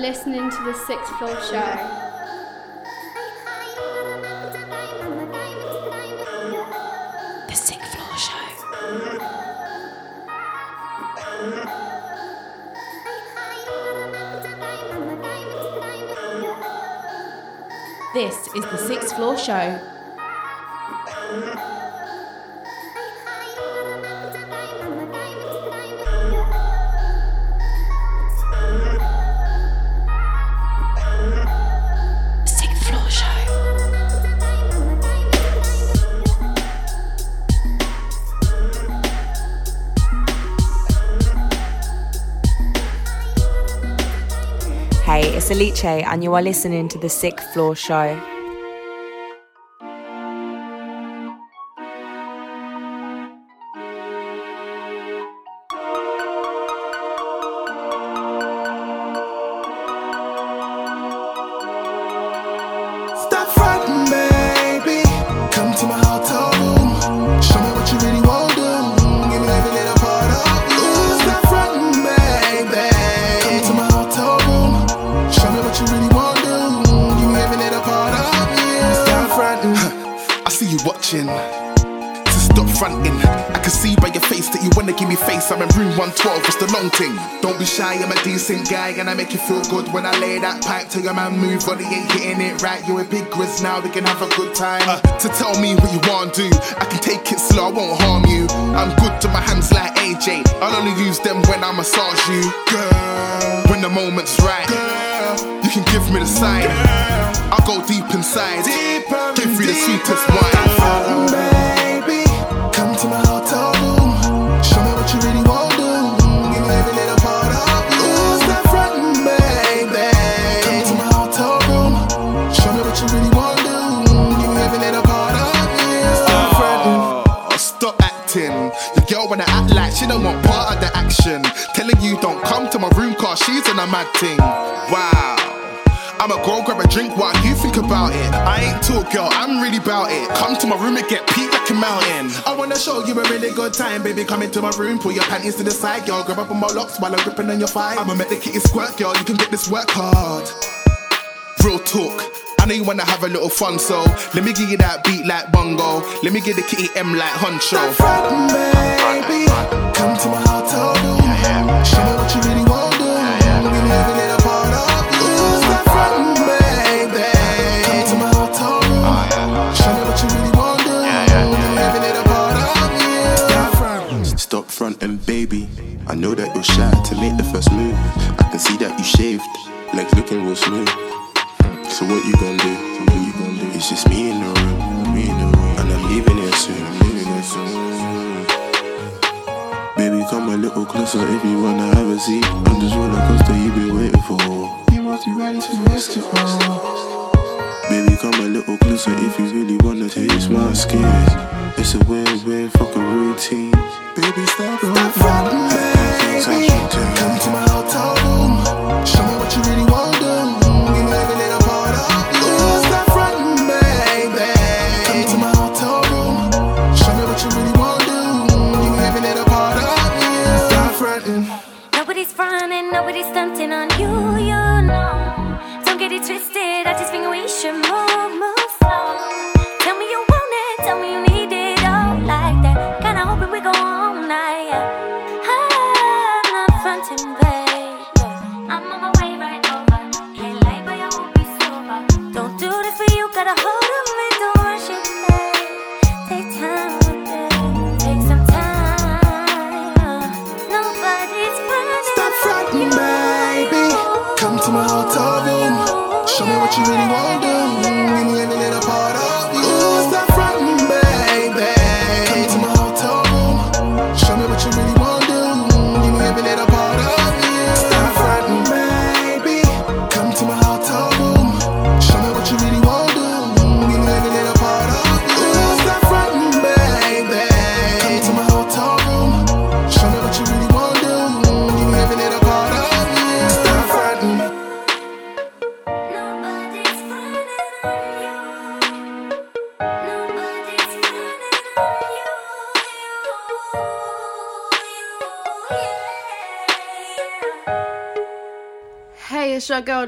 listening to the Sixth Floor Show. The Sixth Floor Show. This is the Sixth Floor Show. Alice, and you are listening to the Sixth Floor Show. Decent guy, and I make you feel good when I lay that pipe. Tell your man move, but he ain't hitting it right. You a big grizz now, we can have a good time. Uh, to tell me what you want to do, I can take it slow, I won't harm you. I'm good to my hands like AJ. I'll only use them when I massage you, girl. When the moment's right, girl, you can give me the sign. Girl. I'll go deep inside, give you the sweetest wine. She don't want part of the action. Telling you don't come to my room cause she's in a mad thing. Wow. I'ma go grab a drink while you think about it. I ain't too girl, I'm really about it. Come to my room and get peaked like a mountain. I wanna show you a really good time, baby. Come into my room, pull your panties to the side, girl. Grab up on my locks while I'm gripping on your thigh. I'ma make the kitty squirt, girl. You can get this work hard. Real talk. I know you wanna have a little fun, so let me give you that beat like bongo. Let me give the kitty M like honcho. baby. Come to my hotel room. Show me what you really want to do. Little part of you. Baby. Come to my. Show me what you really want to do. Little part of you. Stop frontin'. Baby. I know that you're shy to make the first move. I can see that you shaved, legs looking real smooth. So what you gonna do? What you gonna do? It's just me in the room, me in the room, and I'm leaving here soon. I'm leaving here soon. Baby, come a little closer if you wanna have a seat. I'm just roller coaster you been waiting for. You must be ready to risk it all. Baby, come a little closer if you really wanna taste my skin. It's a weird, weird fucking routine. Baby, stop, Stop frontin', baby. Come to my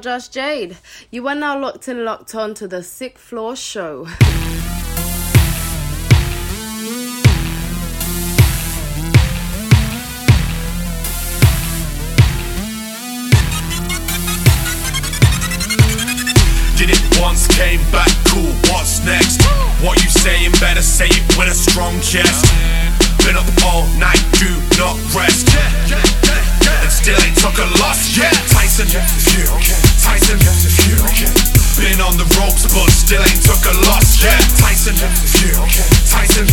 Just Jayde. You are now locked and locked on to the Sixth Floor Show. Did it once, came back, cool, what's next? What you saying, better say it with a strong chest. Been up all night, do not rest. Still ain't took a loss yet. Tyson, Tyson, been on the ropes, but still ain't took a loss yet. Tyson, Tyson,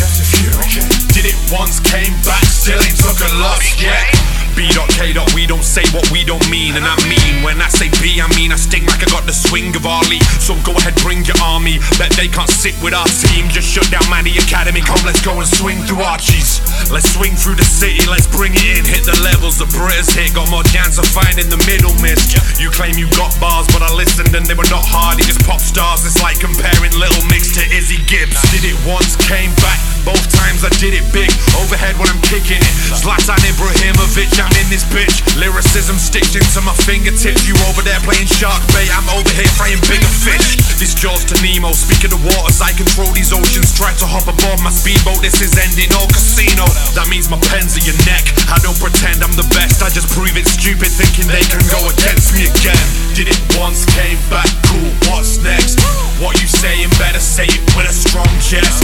did it once, came back, still ain't took a loss yet. B.K. We don't say what we don't mean, and I mean when I say B, I mean I sting like I got the swing of Ali. So go ahead, bring your army. Bet they can't sit with our team. Just shut down Manny Academy. Come, let's go and swing through Archies. Let's swing through the city. Let's bring it in. Hit the levels the Brits hit. Got more chance of finding the middle mist. You claim you got bars, but I listened and they were not hard. They just pop stars. It's like comparing Little Mix to Izzie Gibbs. Did it once, came back. Both times I did it big. Overhead when I'm kicking it. Zlatan Ibrahimovic, I'm in this bitch. Lyricism sticks into my fingertips. You over there playing shark bait. I'm over here frying bigger fish. This Jaws to Nemo. Speak of the waters, I control these oceans. Try to hop aboard my speedboat. This is ending all casino. That means my pen's in your neck. I don't pretend I'm the best. I just prove it stupid, thinking they can go against me again. Did it once, came back. Cool. What's next? What you saying? Better say it with a strong chest.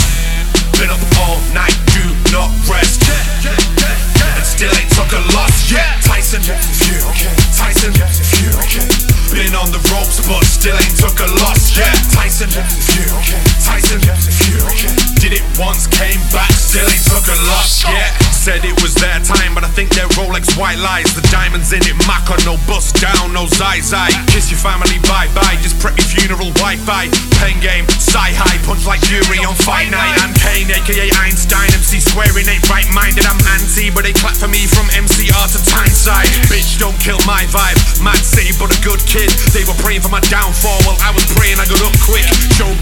Been up all night, do not rest. Still ain't took a loss yet. Tyson, yeah, okay. Tyson, yeah, okay. been on the ropes, but still ain't took a loss yet. Tyson, yeah, okay. Tyson, yeah, okay. did it once, came back, still ain't took a loss yet. Said it was their time, but I think their Rolex white lies. The diamonds in it, Maka, no bust down, no zai zai. Kiss your family, bye bye. Just prep your funeral, Wi Fi. Pen game, sci high, punch like Yuri on fight night. I'm Kane, aka Einstein. MC swearing ain't right minded. I'm anti, but they clap for me from MCR to Tyneside. Bitch, don't kill my vibe. Mad city, but a good kid. They were praying for my downfall while I was praying I got up quick.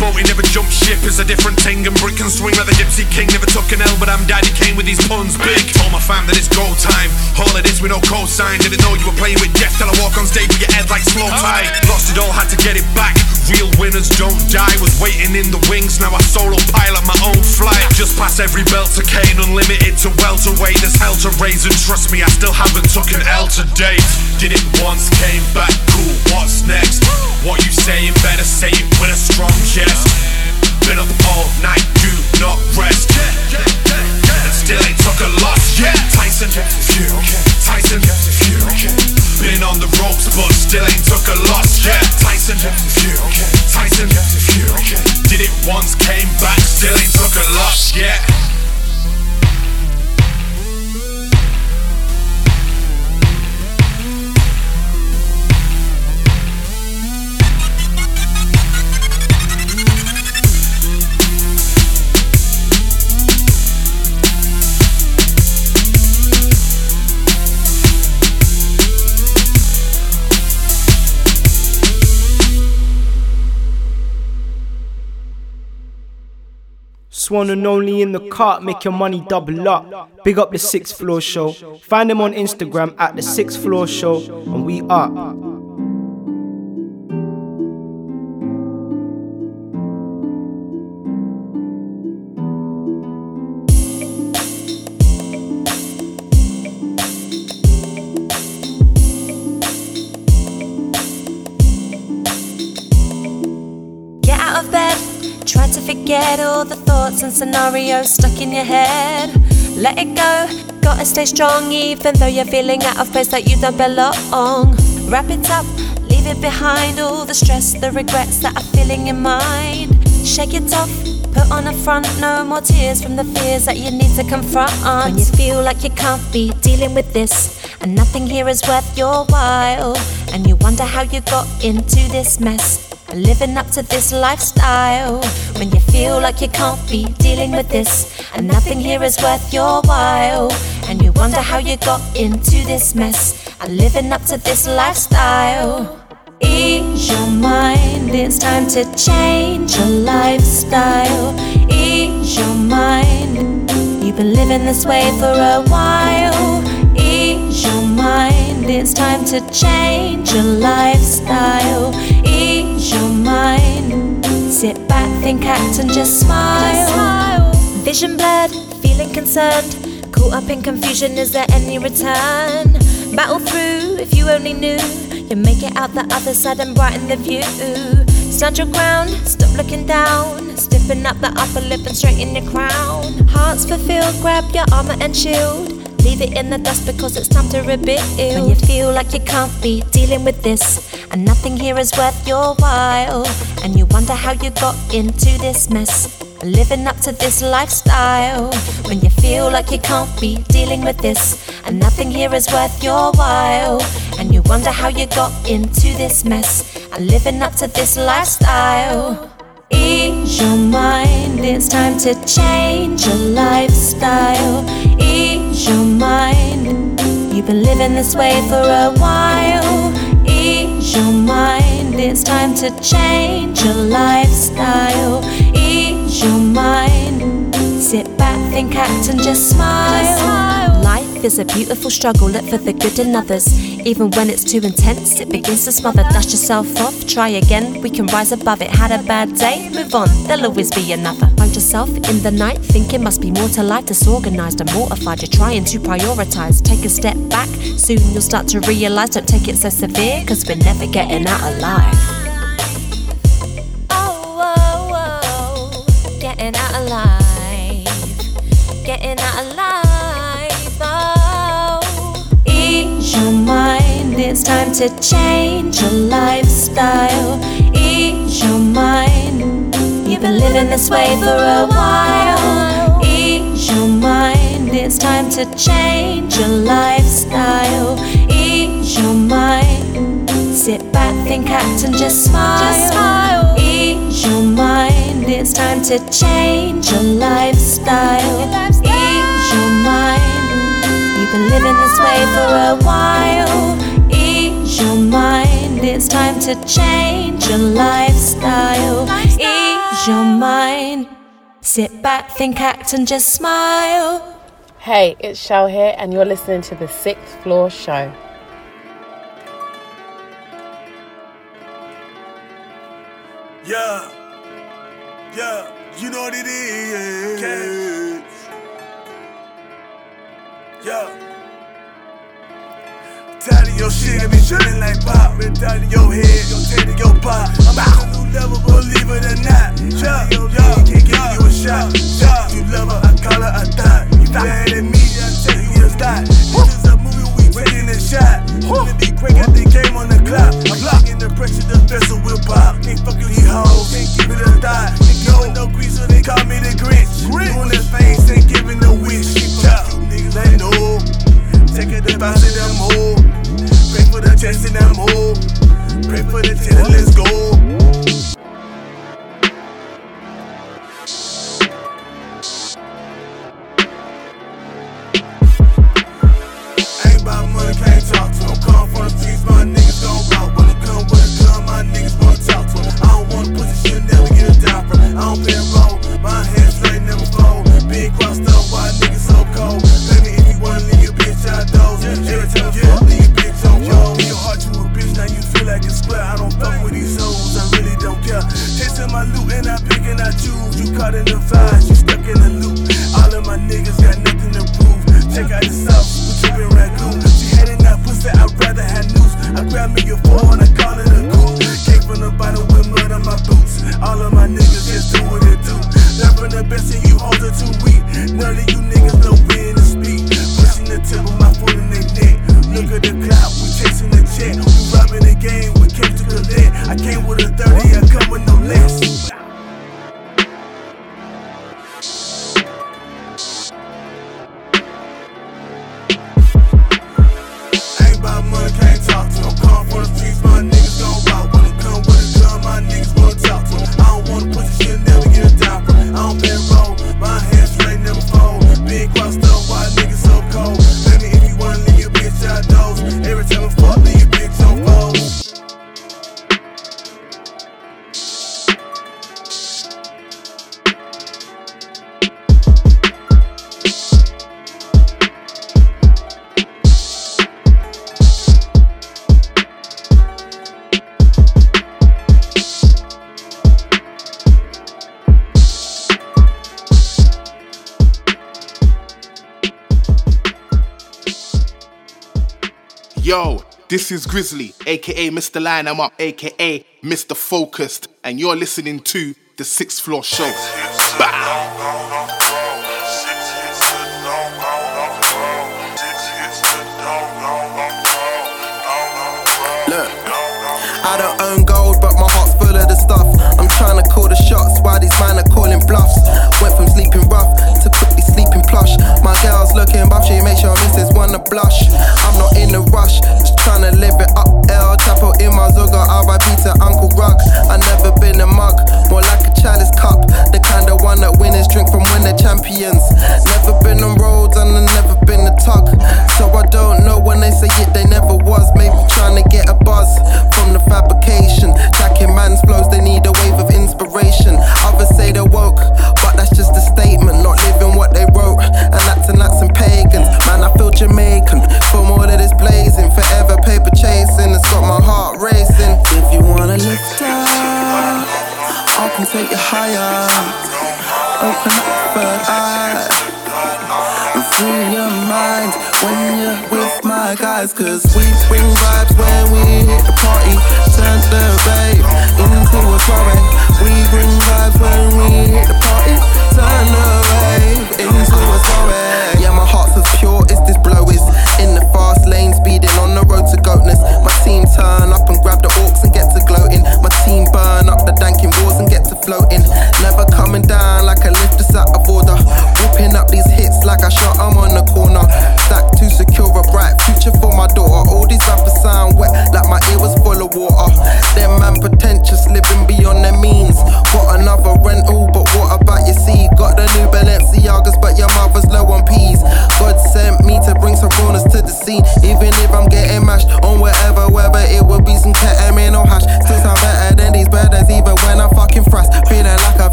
Boaty never jumped ship, it's a different thing. And brick can swing like the Gypsy King. Never took an L, but I'm daddy came with these puns big. Told my fam that it's go time. All of this with no cosign. Didn't know you were playing with death till I walk on stage with your head like slow tide. Lost it all, had to get it back. Real winners don't die. Was waiting in the wings, now I solo pilot my own flight. Just pass every belt to Kane, unlimited to welterweight. There's hell to raise, and trust me, I still haven't took an L to date. Did it once, came back, cool. What's next? What you saying? Better say it with a strong chest. Been up all Swan and only in the cart, make your money double up. Big up the sixth floor show. Find them on Instagram at the sixth floor show, and we up. Get out of bed, try to forget all the thoughts and scenarios stuck in your head. Let it go, gotta stay strong even though you're feeling out of place that you don't belong. Wrap it up, leave it behind all the stress, the regrets that are filling your mind. Shake it off, put on a front, no more tears from the fears that you need to confront. When you feel like you can't be dealing with this, and nothing here is worth your while, and you wonder how you got into this mess. Living up to this lifestyle when you feel like you can't be dealing with this, and nothing here is worth your while. And you wonder how you got into this mess. And living up to this lifestyle. Ease your mind, it's time to change your lifestyle. Ease your mind, you've been living this way for a while. Ease your mind, It's time to change your lifestyle. Ease your mind. Sit back, think, act, and just smile. Vision blurred, feeling concerned. Caught up in confusion, is there any return? Battle through, if you only knew. You make it out the other side and brighten the view. Stand your ground, stop looking down. Stiffen up the upper lip and straighten your crown. Hearts fulfilled, grab your armor and shield. Leave it in the dust because it's time to rebuild. When you feel like you can't be dealing with this, and nothing here is worth your while, and you wonder how you got into this mess. Living up to this lifestyle. When you feel like you can't be dealing with this, and nothing here is worth your while, and you wonder how you got into this mess. And living up to this lifestyle. Ease your mind, it's time to change your lifestyle. Ease mind, you've been living this way for a while. Ease your mind, it's time to change your lifestyle. Ease your mind, sit back, think, act, and just smile. Life is a beautiful struggle, look for the good in others. Even when it's too intense, it begins to smother. Dust yourself off, try again, we can rise above it. Had a bad day, move on, there'll always be another. Find yourself in the night, thinking must be more to life. Disorganized and mortified, you're trying to prioritize. Take a step back, soon you'll start to realize. Don't take it so severe, cause we're never getting out alive. Your mind, it's time to change your lifestyle. Ease your mind, you've been living this way for a while. Ease your mind, it's time to change your lifestyle. Ease your mind, sit back, think, act, and just smile. Ease your mind, it's time to change your lifestyle. Ease your mind. You've been living this way for a while. Ease your mind, it's time to change your lifestyle. Ease your mind. Sit back, think, act, and just smile. Hey, it's Shell here, and you're listening to the Sixth Floor Show. Yeah, yeah, you know what it is. Yeah. Tired of your shit, I be shooting like pop. Been tired of your head, your taste of your pop. I'm at a new level, believe it or not. Yeah, yeah, can't give you a shot. Yeah, you love her, I call her a thought. You mad at me, I tell you it's not. This is a movie, we taking a shot. Wanna be quick at the game on the clock. I'm blocking the pressure, the vessel will pop. Can't fuck with these hoes, can't give it a thought. Nigga with no grease, so they call me the Grinch. Doing that face, ain't giving no wish. Them more. Pray for the chest in them more. Pray for the ten, let's go. Grizzly, aka Mr. Line I'm Up, aka Mr. Focused, and you're listening to The Sixth Floor Show. Look, I don't own gold, but my heart's full of the stuff. I'm trying to call the shots while these men are calling bluffs. Went from sleeping rough to quickly sleeping plush. My girl's looking buff, she makes your missus wanna blush. I'm not in a rush, just trying to live it up. El Chapo in my Zugger, RIP to Uncle Rock. I never been a mug.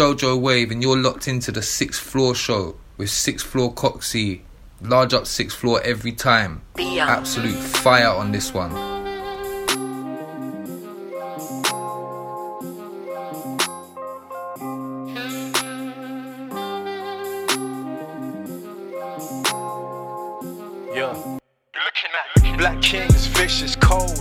JoJo Wave and you're locked into the sixth floor show with sixth floor Coxie, large up sixth floor every time. Absolute fire on this one. Black King is vicious, cold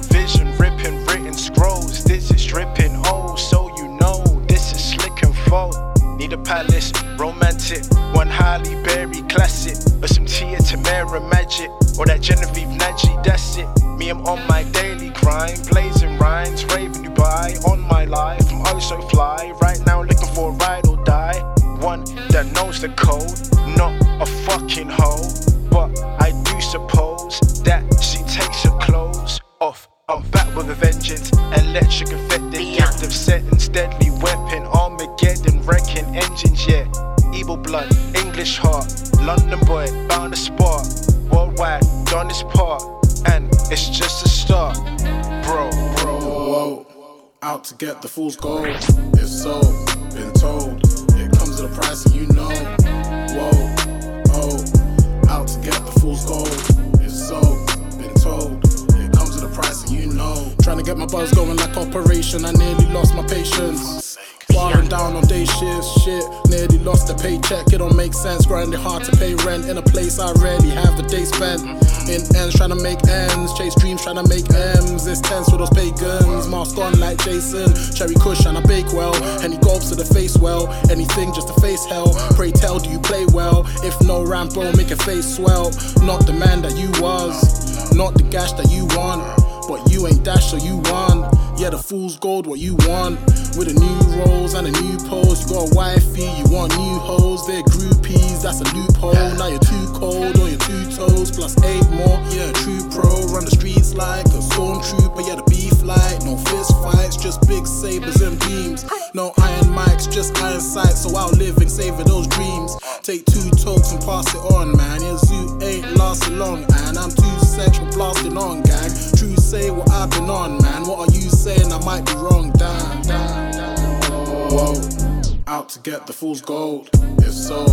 the fool's gold. If so,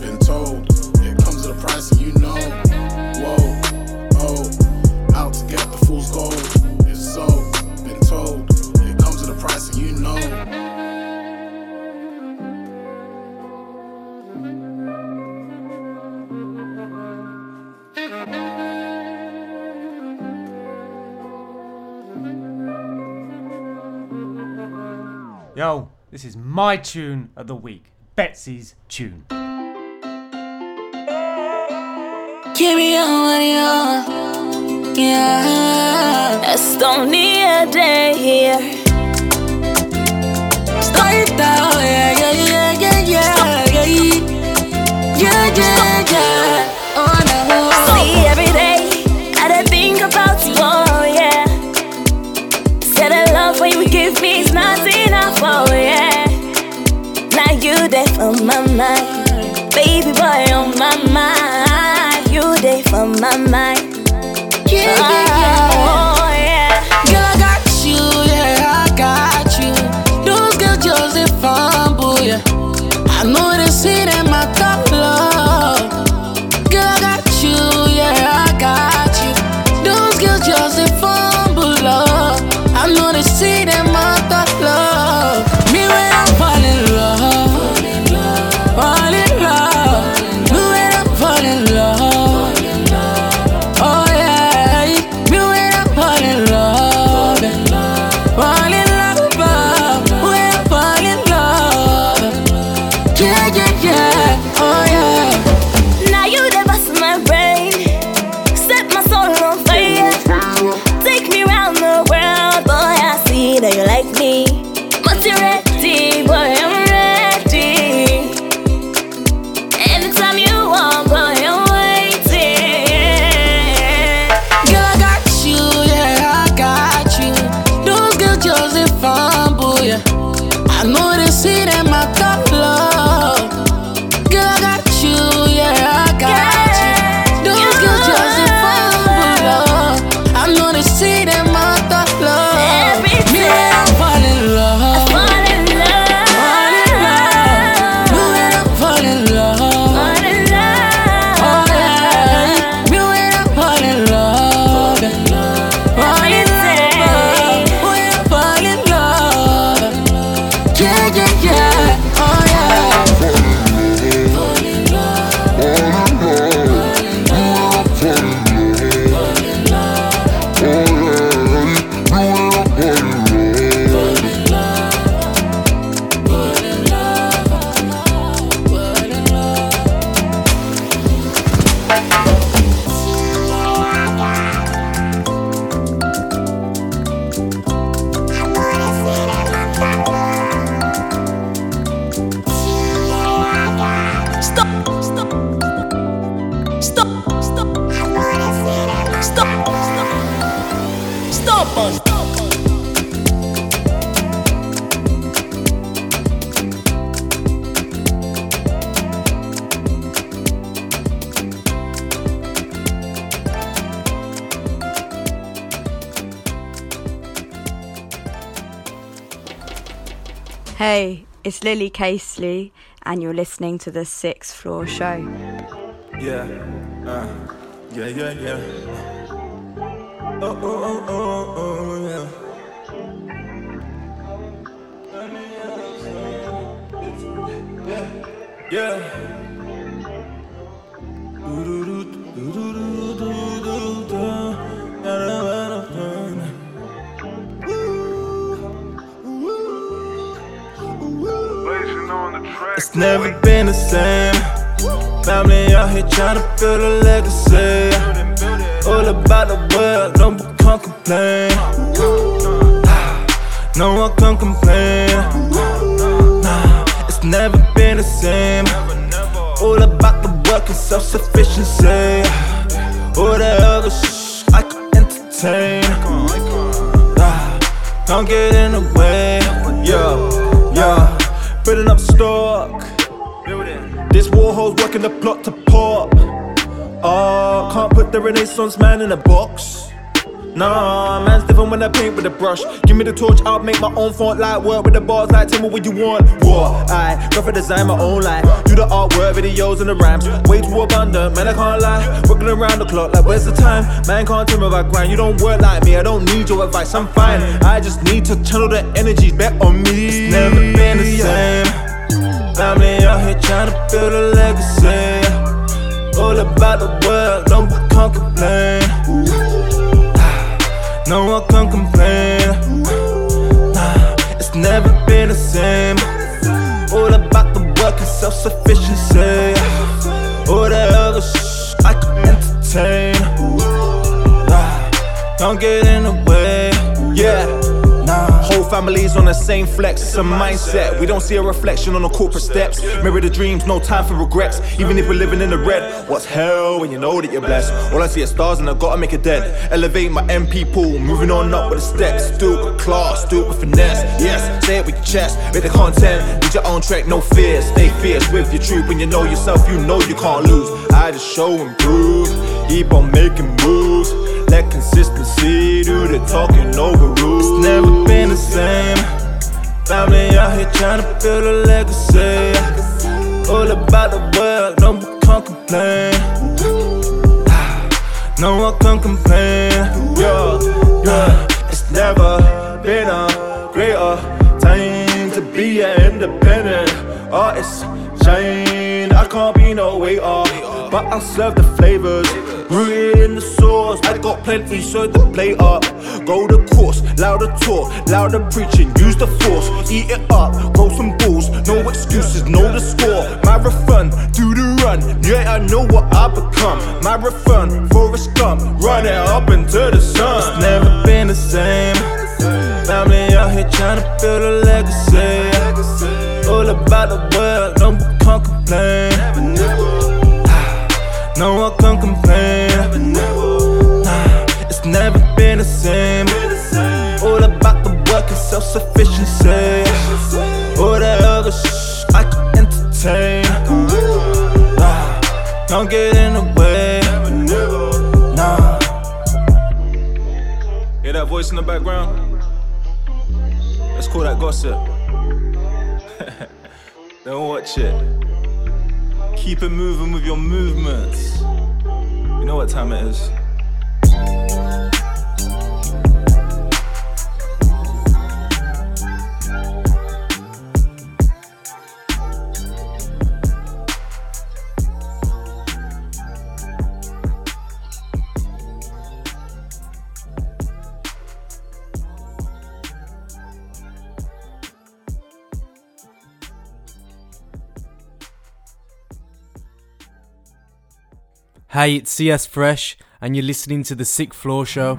been told, it comes at a price and you know. Whoa, oh, out to get the fool's gold. If so, been told, it comes at a price and you know. Yo, this is my tune of the week, Betsy's tune. Carry on, oh, yeah. It's only a day here. Lily Casely, and you're listening to The Sixth Floor Show. Yeah, uh, yeah, yeah, yeah. Oh, oh, oh, oh, oh, yeah. Yeah. It's never been the same. Family out here trying to build a legacy. All about the world, no one can complain. No one can complain. Nah, it's never been the same. All about the work and self sufficiency. All that other shh, I can entertain. Nah, don't get in the way. Yeah, yeah. Building up stock. This Warhol's working the plot to pop. Oh, can't put the Renaissance man in a box. Nah, man's different when I paint with a brush. Give me the torch, I'll make my own font light. Work with the bars like tell me what you want. What? I graphic design my own life. Do the artwork, videos, and the rhymes. Way too abundant, man, I can't lie. Working around the clock, like where's the time? Man can't tell me about grind. You don't work like me, I don't need your advice. I'm fine. I just need to channel the energy bet on me. It's never been the same. Family out here trying to build a legacy. All about the work, no one can't complain. No one can complain. Nah, it's never been the same. All about the work and self sufficiency. All the other shh, I can entertain. Nah, don't get in the way. Yeah. Families on the same flex, it's a mindset. We don't see a reflection on the corporate steps. Mirror the dreams, no time for regrets. Even if we're living in the red, what's hell when you know that you're blessed? All I see is stars and I gotta make a dent. Elevate my MP pool, moving on up with the steps. Do it with class, do it with finesse. Yes, say it with your chest, with the content. Lead your own track, no fear. Stay fierce with your truth. When you know yourself, you know you can't lose. I just show and prove, keep on making moves. Let consistency do the talking over rules. It's never been the same. Family out here trying to build a legacy. All about the work, no one can complain. No one can complain. Yeah, yeah. It's never been a greater time to be an independent artist. Shine, I can't be no way waiter, but I'll serve the flavors. Rooted in the sauce, I got plenty, so the plate up. Go the course, louder talk, louder preaching, use the force, eat it up, grow some balls, no excuses, know the score. Marathon, do the run, yeah, I know what I become. Marathon, Forrest Gump, run it up into the sun. It's never been the same. Family out here trying to build a legacy. All about the work, no one can complain. No one can't complain. Nah, it's never been the same. All about the work and self sufficiency. All the other shh, I can entertain. Nah, don't get in the way. Nah. Hear that voice in the background? Let's call that gossip. Don't watch it. Keep it moving with your movements. You know what time it is. Hey, it's CS Fresh, and you're listening to The Sixth Floor Show.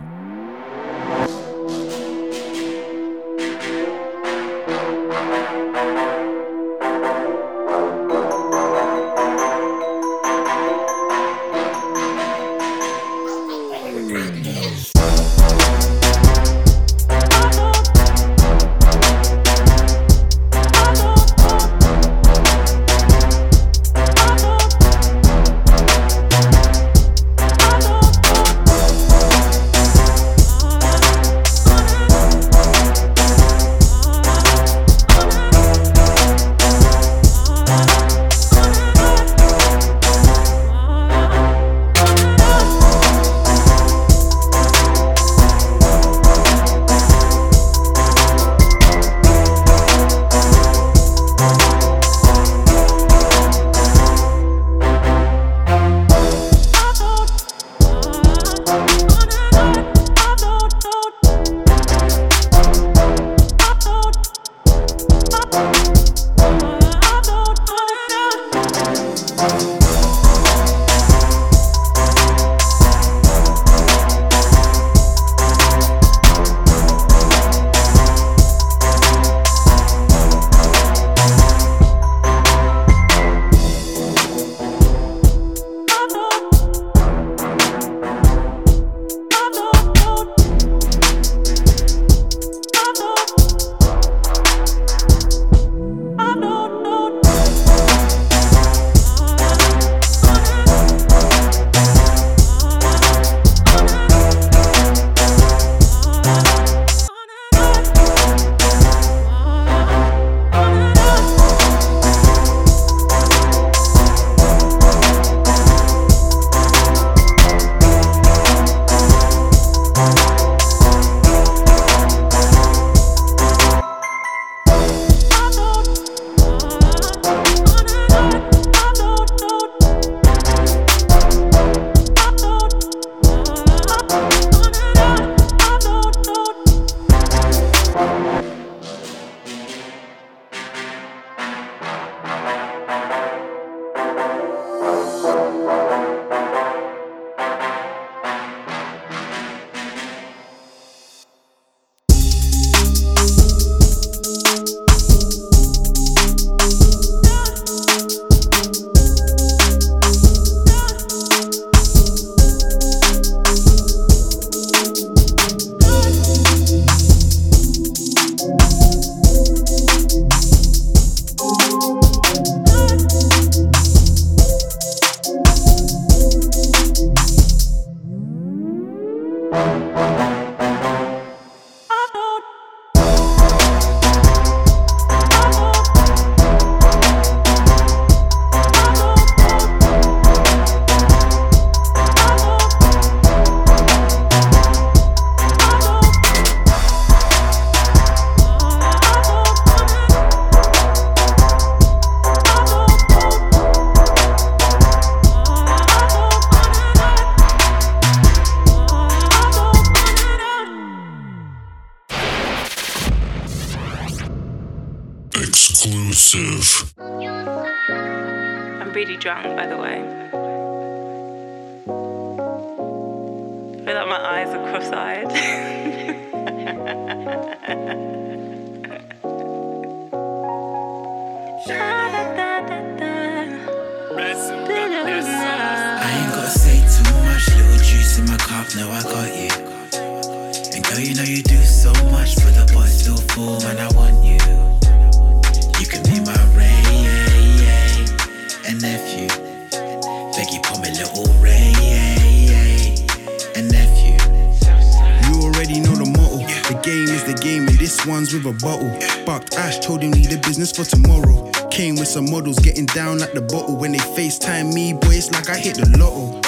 Some models getting down at the bottle. When they FaceTime me, boy, it's like I hit the lotto.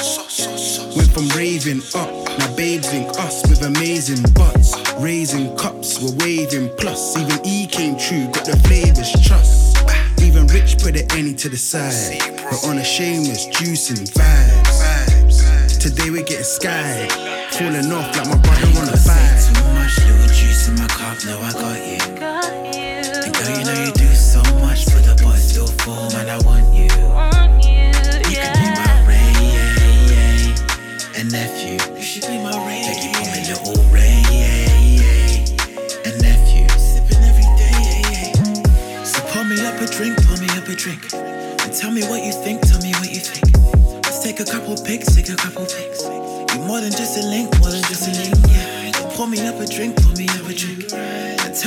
Went from raving up, now babes link us with amazing butts. Raising cups, we're waving plus. Even E came true, got the flavors, trust. Even Rich put the any to the side. We're on a shameless, juicing vibes. Today we're getting skied. Falling off like my brother on a vibe. Too much little juice in my cup, now I got you.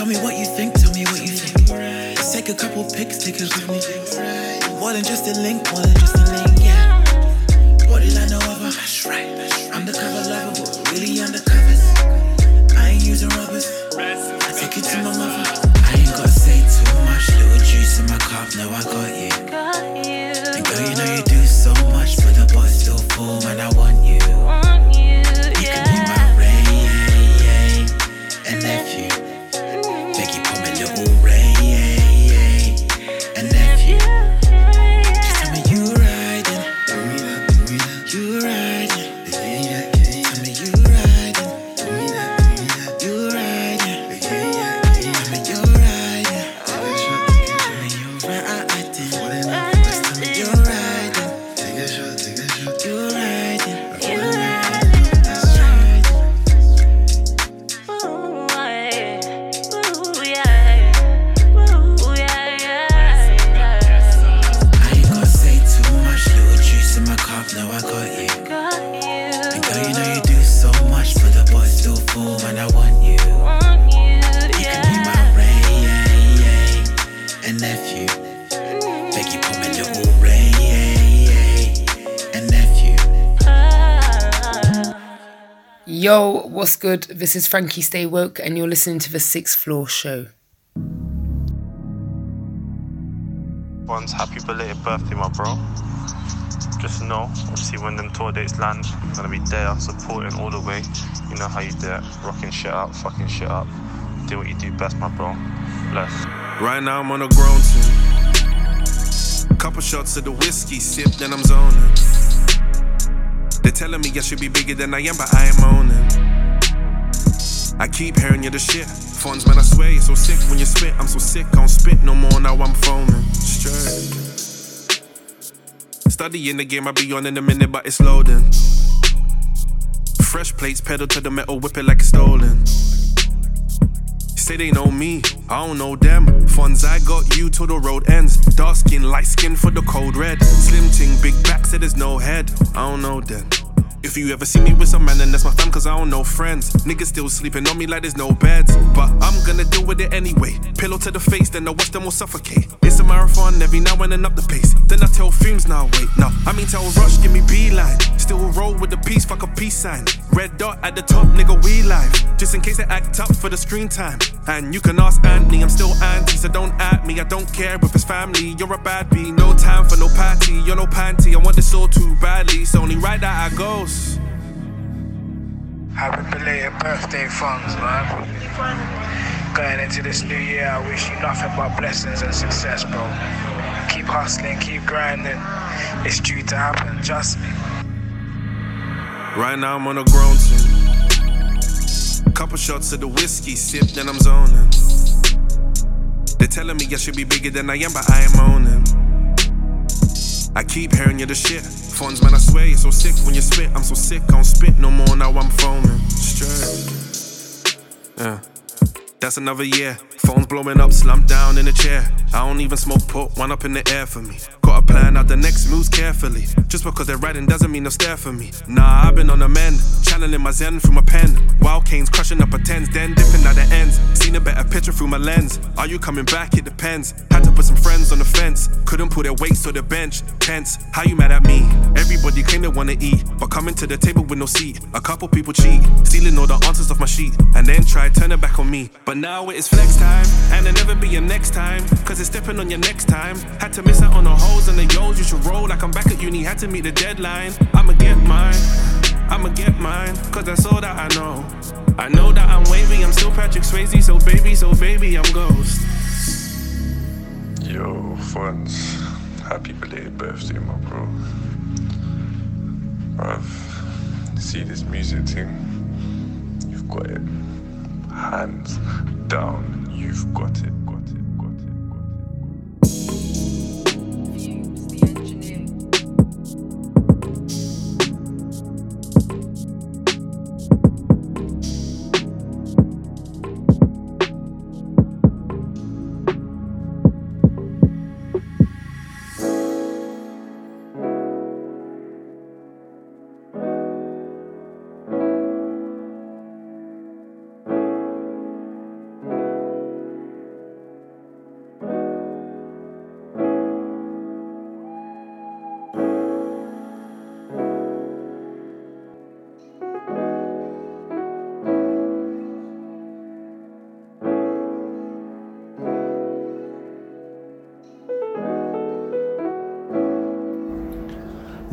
Tell me what you think, tell me what you think. Let's take a couple pics, take a couple pics. More than just a link, more than just a link, yeah. Body like no other, that's right. Undercover lover, but really undercovers. I ain't using rubbers. I take it to my mother. I ain't gotta say too much, little juice in my cup, now I got you. Good? This is Frankie Stay Woke, and you're listening to the Sixth Floor Show. Once happy belated birthday, my bro. Just know, obviously, when them tour dates land, I'm gonna be there supporting all the way. You know how you do it, rocking shit up, fucking shit up. Do what you do best, my bro. Bless. Right now I'm on a grown team. Couple shots of the whiskey, sip, then I'm zoning. They're telling me I should be bigger than I am, but I am owning. I keep hearing you the shit. Fonz, man, I swear you're so sick when you spit. I'm so sick, I don't spit no more, now I'm phoning. Straight. Studying the game, I'll be on in a minute, but it's loading. Fresh plates, pedal to the metal, whip it like it's stolen. Say they know me, I don't know them. Fonz, I got you till the road ends. Dark skin, light skin for the cold red. Slim ting, big back, say there's no head. I don't know them. If you ever see me with some man, then that's my fam, cause I don't know friends. Niggas still sleeping on me like there's no beds. But I'm gonna deal with it anyway. Pillow to the face, then I watch them all suffocate. It's a marathon, every now and then up the pace. Then I tell fumes, now wait, no. I mean, tell Rush, give me beeline. Still roll with the peace, fuck a peace sign. Red dot at the top, nigga, we live. Just in case they act up for the screen time. And you can ask Anthony, I'm still anti, so don't at me. I don't care if it's family. You're a bad bee, no time for no party. You're no panty. I want this all too badly. It's only right that I goes. Happy belated birthday, Fonz, man. Going into this new year, I wish you nothing but blessings and success, bro. Keep hustling, keep grinding. It's due to happen, trust me. Right now I'm on a grown team. Couple shots of the whiskey, sip, then I'm zoning. They're Telling me I should be bigger than I am, but I am owning. I keep hearing you're the shit. Fonz, man, I swear you're so sick when you spit. I'm so sick, I don't spit no more, now I'm foaming. Straight. Yeah. That's another year. Phone's blowing up, slumped down in a chair. I don't even smoke, put one up in the air for me. Plan out the next moves carefully. Just because they're riding doesn't mean they'll stare for me. Nah, I've been on a mend, channeling my zen through my pen. Wild canes crushing up a tens, then dipping at the ends. Seen a better picture through my lens. Are you coming back? It depends. Had to put some friends on the fence. Couldn't put their weights to the bench. Tense. How you mad at me? Everybody claim they wanna eat, but coming to the table with no seat. A couple people cheat, stealing all the answers off my sheet, and then try turn it back on me. But now it is flex time, and there'll never be a next time. Cause it's stepping on your next time. Had to miss out on the holes and the yos. You should roll like I'm back at uni. Had to meet the deadline. I'ma get mine. I'ma get mine. Cause that's all that I know. I know that I'm wavy. I'm still Patrick Swayze. So baby, so baby, I'm ghost. Yo, Fonz, happy belated birthday, my bro. Bruv, see this music thing? You've got it. Hands down, you've. Got it,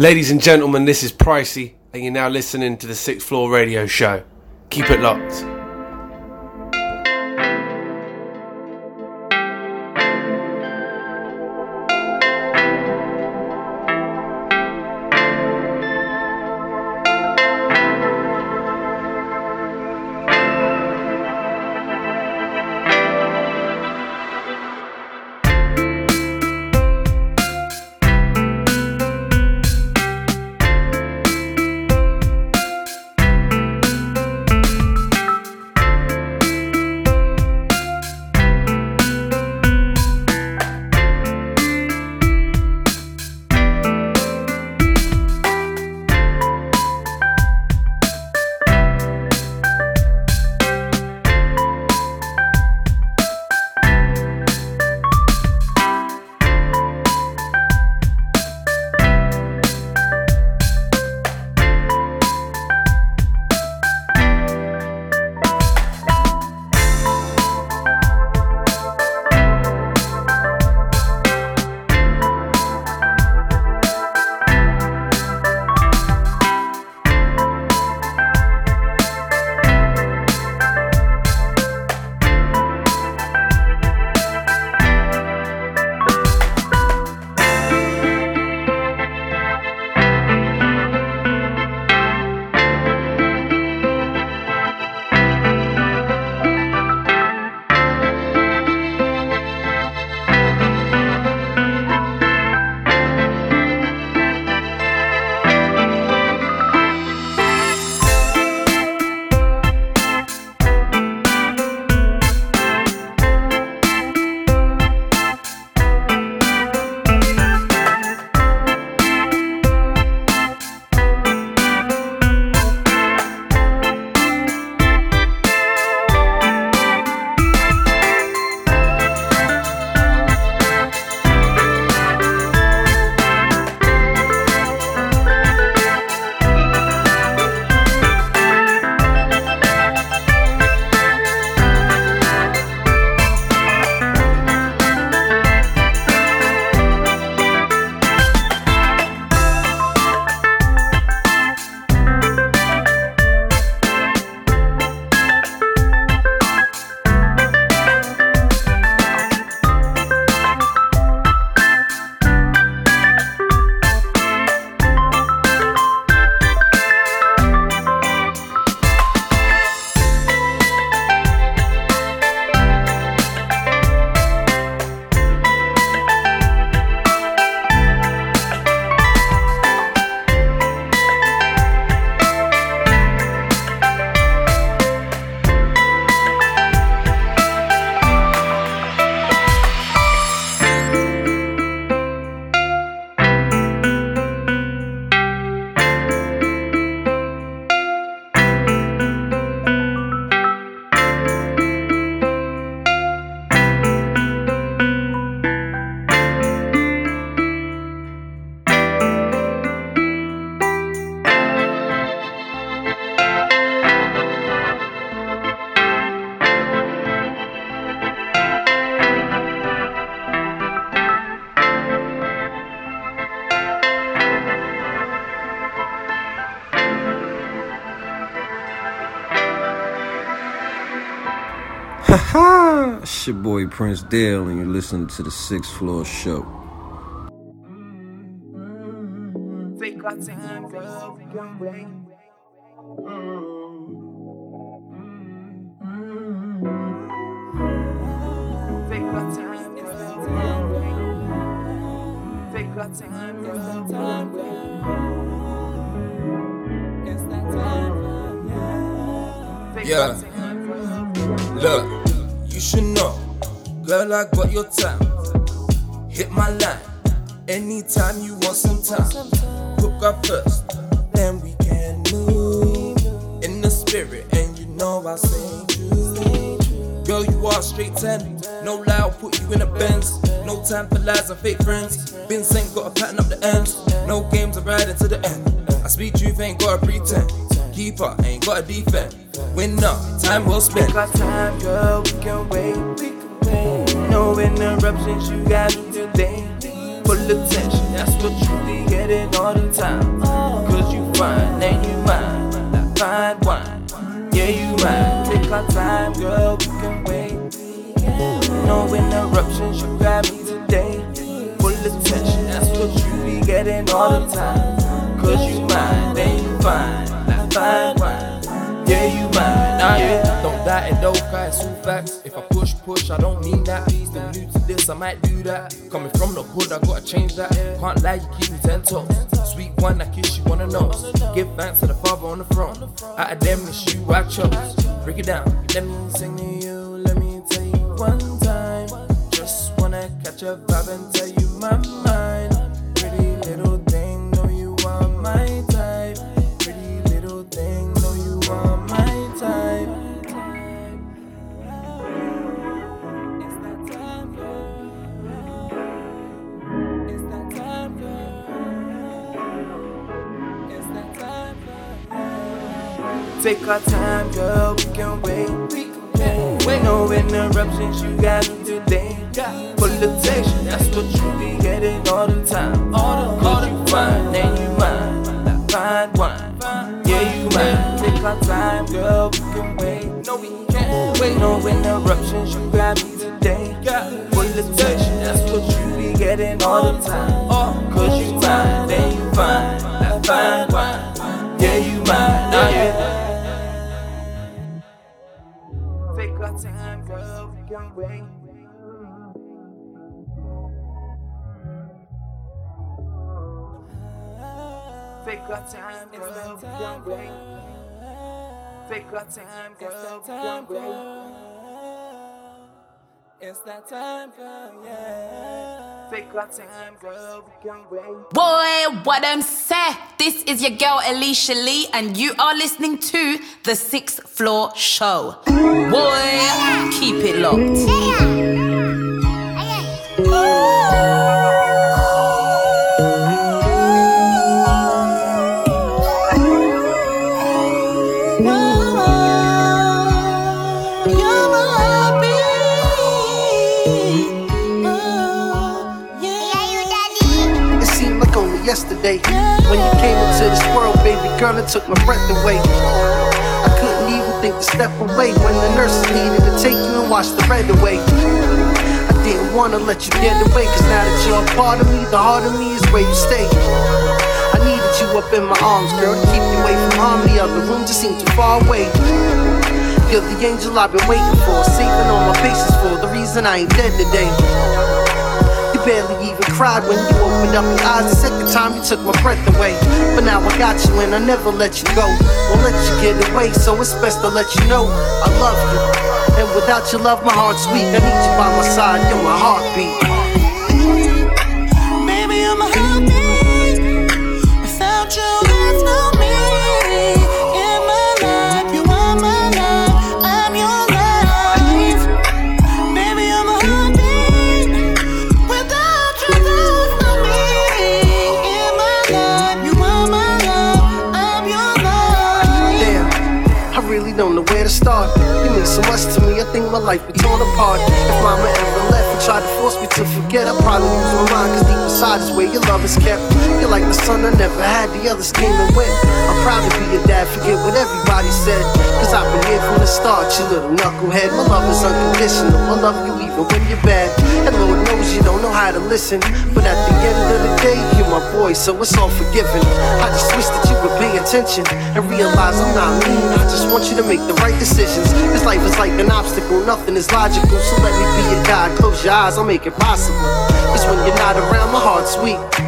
Ladies and gentlemen, this is Pricey, and you're now listening to the Sixth Floor Radio Show. Keep it locked. It's your boy Prince Dale, and you're listening to the Sixth Floor Show. Mm-hmm. Take our time, girl, girl, I got your time. Hit my line anytime you want some time. Hook up first, then we can move in the spirit, and you know I say true. Girl, you are straight 10. No lie, I'll put you in a Benz. No time for lies and fake friends. Been sent, gotta pattern up the ends. No games, I'm riding to the end. I speak truth, ain't gotta pretend. Keeper, ain't gotta defend. Winner, time well spent. Take our time, girl, we can wait. We can wait. No interruptions, you got me today. Full attention, that's what you be getting all the time. Cause you fine and you mine, that find wine. Yeah, you mine. Take our time, girl, we can wait. No interruptions, you got me today. Full attention, that's what you be getting all the time. Cause you mine, then you fine, that find wine. Yeah, you mine, nah, yeah. Don't die and don't cry, it's all facts. If I push, push, I don't mean that. Still new to this, I might do that. Coming from the hood, I gotta change that. Can't lie, you keep me ten toes. Sweet one, I kiss you on the nose. Give thanks to the Father on the front. Out of them, it's you I chose. Break it down. Let me sing to you, let me tell you one time. Just wanna catch a vibe and tell you my mind. Take our time, girl, we can wait. We can wait. No interruptions, you got me today. Full attention, that's what you be getting all the time. All the, Cause you fine and you mine, fine wine. Yeah, you mine. Take our time, girl, we can wait. No, we can't wait. No interruptions, you got me today. Full attention, that's what you be getting all the time. Cause you mine, then you fine, fine wine. Yeah, you mine, nah, yeah. Wait. Take our time, girl, can wait. Take our time, girl, can wait. It's that time, girl, yeah. Take our time, girl, we can wait. Boy, what them say? This is your girl Alicia Lee, and you are listening to the Sixth Floor Show. Boy, keep it locked. Came into this world, baby girl, it took my breath away. I couldn't even think to step away when the nurses needed to take you and wash the red away. I didn't wanna let you get away, cause now that you're a part of me, the heart of me is where you stay. I needed you up in my arms, girl, to keep you away from harm. The other room just seemed too far away. You're the angel I've been waiting for, saving all my bases for. The reason I ain't dead today. Barely even cried when you opened up your eyes the second time you took my breath away. But now I got you and I never let you go. Won't let you get away, so it's best to let you know I love you. And without your love, my heart's weak. I need you by my side, you're my heartbeat. My life be torn apart. If mama ever left and tried to force me to forget. I probably lose my mind, cause deep inside is where your love is kept. You're like the son I never had, the others came and went. I'm proud to be your dad, forget what everybody said. Cause I've been here from the start, you little knucklehead. My love is unconditional, I love you even when you're bad. And Lord knows you don't know how to listen. But at the end of the day, you're my boy, so it's all forgiven. I just wish that you would pay attention and realize I'm not mean. I just want you to make the right decisions. This life is like an obstacle, nothing is logical. So let me be your guide. Close your eyes, I'll make it possible. Cause when you're not around, my heart's weak.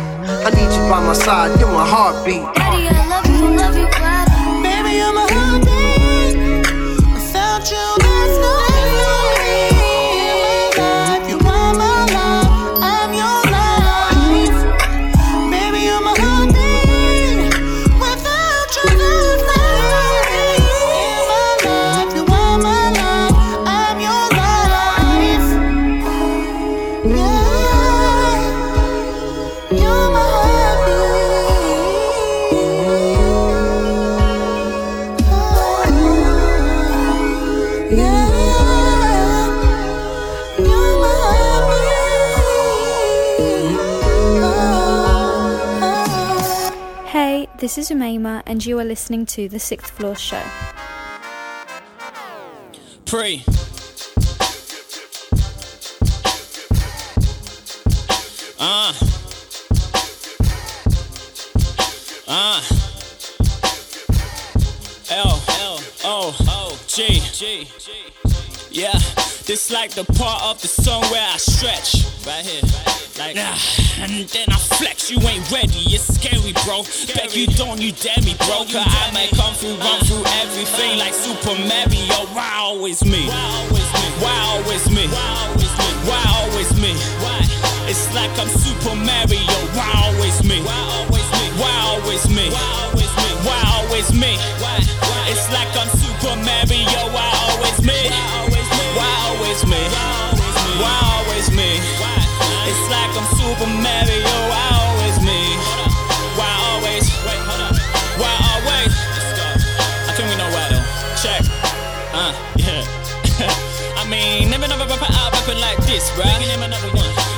I need you by my side, you're my heartbeat. Daddy, I love you, love you, this is Umaima, and you are listening to The Sixth Floor Show. Pray. Ah. Ah. L L O O G G. Yeah, this like the part of the song where I stretch. Right here. Like, ah, and then I flex, you ain't ready, it's scary, bro. Bet you don't, you dare me, bro. Cause I might come through, run through everything like Super Mario. Wow, it's me. Wow, it's me. Me. Why always me? It's like I'm Super Mario. Wow, it's me. Wow, it's me. Wow, it's me. It's like Super Mario. Wow, it's me. Wow, always. Wow, always. I think we know why though. Check. Uh, yeah. I mean, never never rapper out rapping like this, bruh.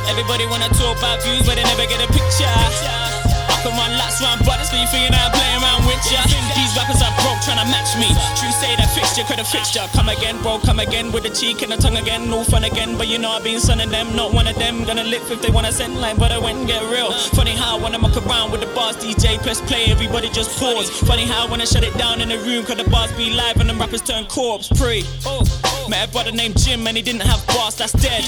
Everybody wanna talk about views, but they never get a picture. I can run laps round brothers, but you thinking I'm playing around with ya. These rappers are broke, trying to match me. True say that fixture, credit fixture. Come again, bro, come again with the cheek and the tongue again. No fun again, but you know I've been sunning them. Not one of them gonna lip if they wanna send line, but I went and get real. Funny how when I muck around with the bars, DJ press play, everybody just pause. Funny how when I shut it down in the room, cause the bars be live and the rappers turn corpse. Pre. Met a brother named Jim and he didn't have bars, that's dead.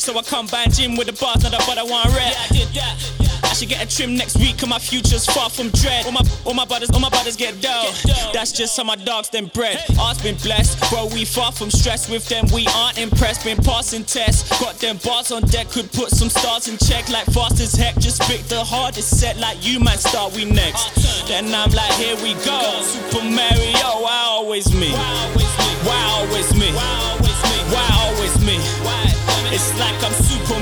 So I by Jim with the bars, not a brother want red. Yeah, I did that. I should get a trim next week, cause my future's far from dread. All my all my brothers, all my brothers get dough. That's just how my dogs them bred. Ours been blessed, bro. We far from stress with them. We aren't impressed. Been passing tests, got them bars on deck. Could put some stars in check, like fast as heck. Just pick the hardest set, like you might start. We next. Then I'm like, here we go. Super Mario, wow, always me. Wow, always me. Wow, always me. Why always me? It's like I'm Super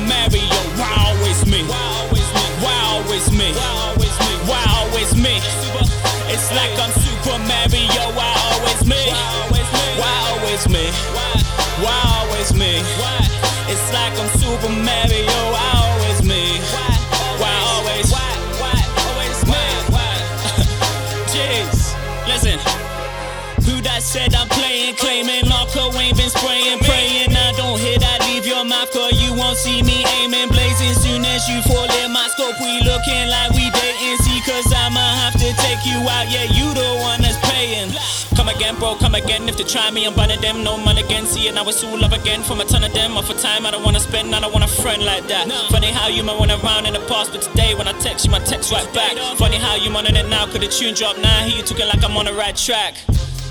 take you out, yeah, you the one that's paying. Come again, bro, come again. If they try me, I'm banning them. No man again. See it now, it's all love again. From a ton of them, off a time I don't wanna spend. I don't want a friend like that. Funny how you might went around in the past, but today when I text you, my text right back. Funny how you on it now, could the tune drop now? He took it like I'm on the right track.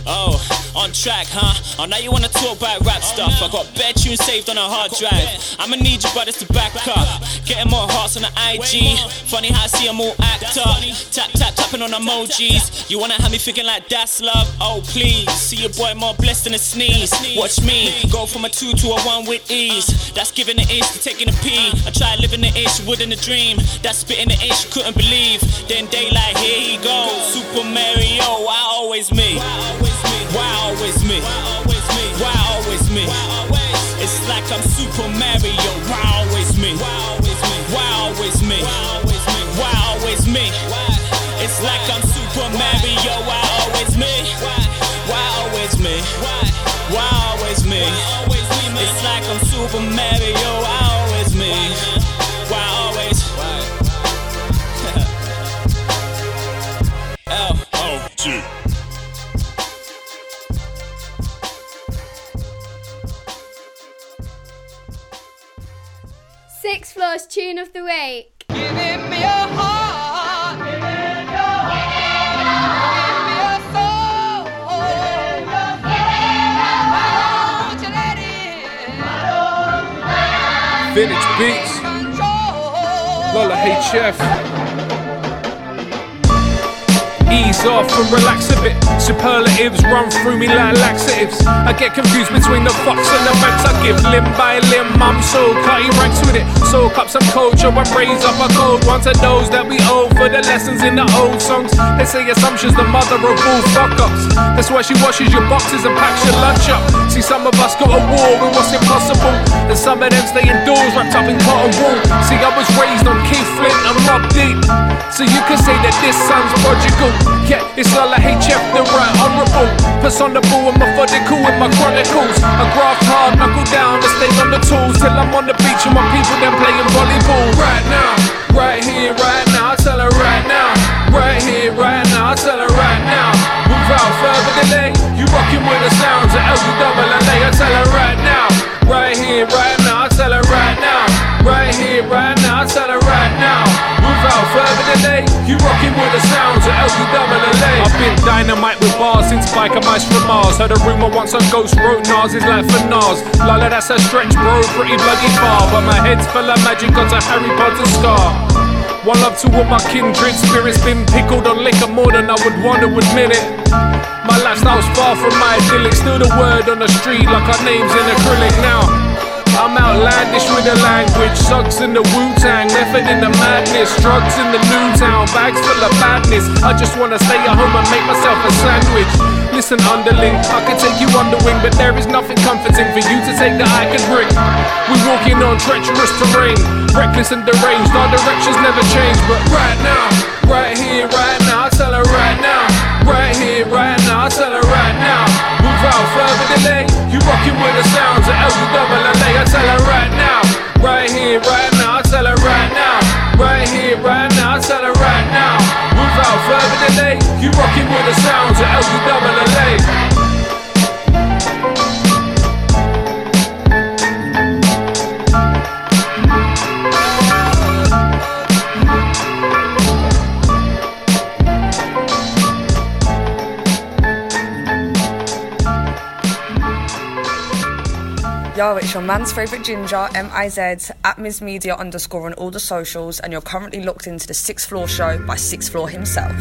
Oh, on track, huh? Oh, now you wanna talk about rap stuff. I got bare tunes saved on a hard drive. I'ma need you brothers to back up. Getting more hearts on the IG. Funny how I see them all act up. Tap, tap, tapping on emojis. You wanna have me thinking like that's love? Oh, please. See your boy more blessed than a sneeze. Watch me go from a two to a one with ease. That's giving the inch to taking a pee. I tried living the inch, wouldn't a dream. That's spitting the inch, couldn't believe. Then daylight, here he goes. Super Mario, I always me. Wow, always me. Wow, always me. It's like like I'm Super Mario. Why always me? Why Six Tune of the Week. Vintage Beats. Lulla HF. Off and relax a bit. Superlatives run through me like laxatives. I get confused between the fox and the facts I give limb by limb. I'm so cutting ranks with it. Soak up some culture I raise up a code. One to those that we owe for the lessons in the old songs. They say assumption's the mother of all fuck ups. That's why she washes your boxes and packs your lunch up. See, some of us got a war with what's impossible. And some of them stay indoors wrapped up in cotton wool. See, I was raised on Keith Flint and Rob Deep. So you can say that this son's prodigal. Yeah, it's all I hate, HF, the right honourable. Personable and methodical with my chronicles. I graft hard, knuckle down, and stay on the tools till I'm on the beach and my people then playing volleyball. Right now, right here, right now, I tell her right now. Right here, right now, I tell her right now. Without further delay, you rocking with the sounds of LU double LA. I tell her right now. Right here, right now, I tell her right now. Right here, right now, I tell her right now. Without further delay, you rocking with the sounds of LU double LA. I've been dynamite with bars since Biker Mice from Mars. Heard a rumor once a ghost wrote Nas is like for Nas. Lala, that's a stretch, bro, pretty bloody far. But my head's full of magic, got a Harry Potter scar. One love to all my kindred spirits, been pickled on liquor more than I would want to admit it. My lifestyle's far from my idyllic, still the word on the street like our names in acrylic now. I'm outlandish with the language, sucks in the Wu Tang, method in the madness, drugs in the new town, bags full of badness. I just wanna stay at home and make myself a sandwich. Listen, underling, I can take you under wing, but there is nothing comforting for you to take that I can bring. We're walking on treacherous terrain, reckless and deranged. Our directions never change, but right now, right here, right now, I tell her right now, right here, right now, I tell her right now. Without further delay, you rocking with the sounds of LU double LA. I tell her right now, right here, right now, I tell her right now, right here, right now, I tell her right now. Without further delay, you rocking with the sounds of LU Yo, it's your man's favourite ginger, M-I-Z, at Ms Media underscore on all the socials, and you're currently locked into the Sixth Floor Show by Sixth Floor himself.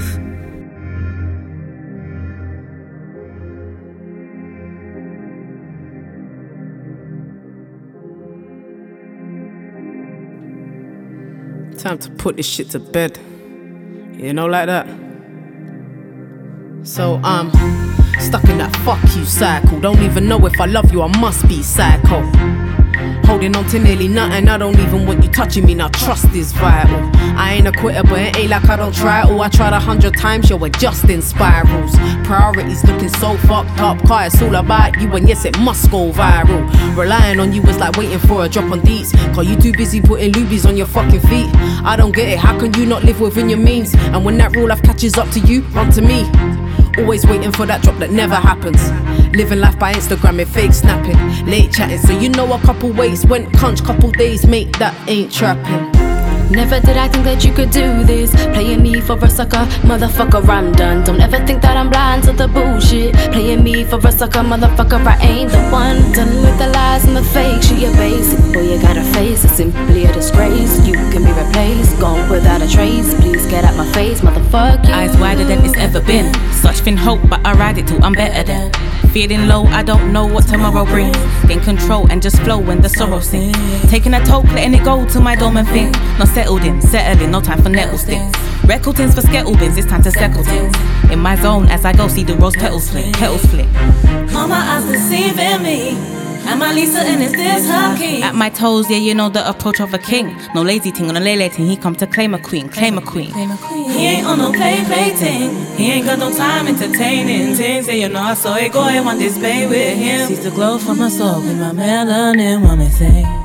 Time to put this shit to bed. You know, like that. So I'm stuck in that fuck you cycle. Don't even know if I love you, I must be psycho. Holding on to nearly nothing, I don't even want you touching me. Now trust is vital. I ain't a quitter, but it ain't like I don't try. Oh, I tried a hundred times, you're adjusting spirals. Priorities looking so fucked up. Car, it's all about you, and yes, it must go viral. Relying on you was like waiting for a drop on deets. Cause you too busy putting lubies on your fucking feet. I don't get it, how can you not live within your means? And when that rule life catches up to you, run to me. Always waiting for that drop that never happens. Living life by Instagram and fake snapping. Late chatting, so you know a couple ways went conch, couple days, mate, that ain't trapping. Never did I think that you could do this. Playing me for a sucker, motherfucker, I'm done. Don't ever think that I'm blind to the bullshit. Playing me for a sucker, motherfucker, I ain't the one. Done with the lies and the fake shit, you're basic. Boy, you gotta face It's simply a disgrace. You can be replaced, gone without a trace. Please get out my face, motherfucker. Eyes wider than it's ever been. Such thin hope, but I ride it till I'm better than. Feeling low, I don't know what tomorrow brings. Gain control and just flow when the sorrow sings. Taking a toke, letting it go to my dormant thing. Not settled in, settling, no time for nettle sticks. Record tins for skettle bins, it's time to settle things. In my zone as I go, see the rose petals flick, petals flick. My eyes deceiving me. Am I Lisa and is this her king? At my toes, yeah, you know the approach of a king. No lazy thing on a lay thing, he come to claim a queen, claim a queen. He ain't on no play play thing. He ain't got no time entertaining things. Yeah, you know I saw it go and want this baby with him. Sees the glow from my soul with my melanin woman thing.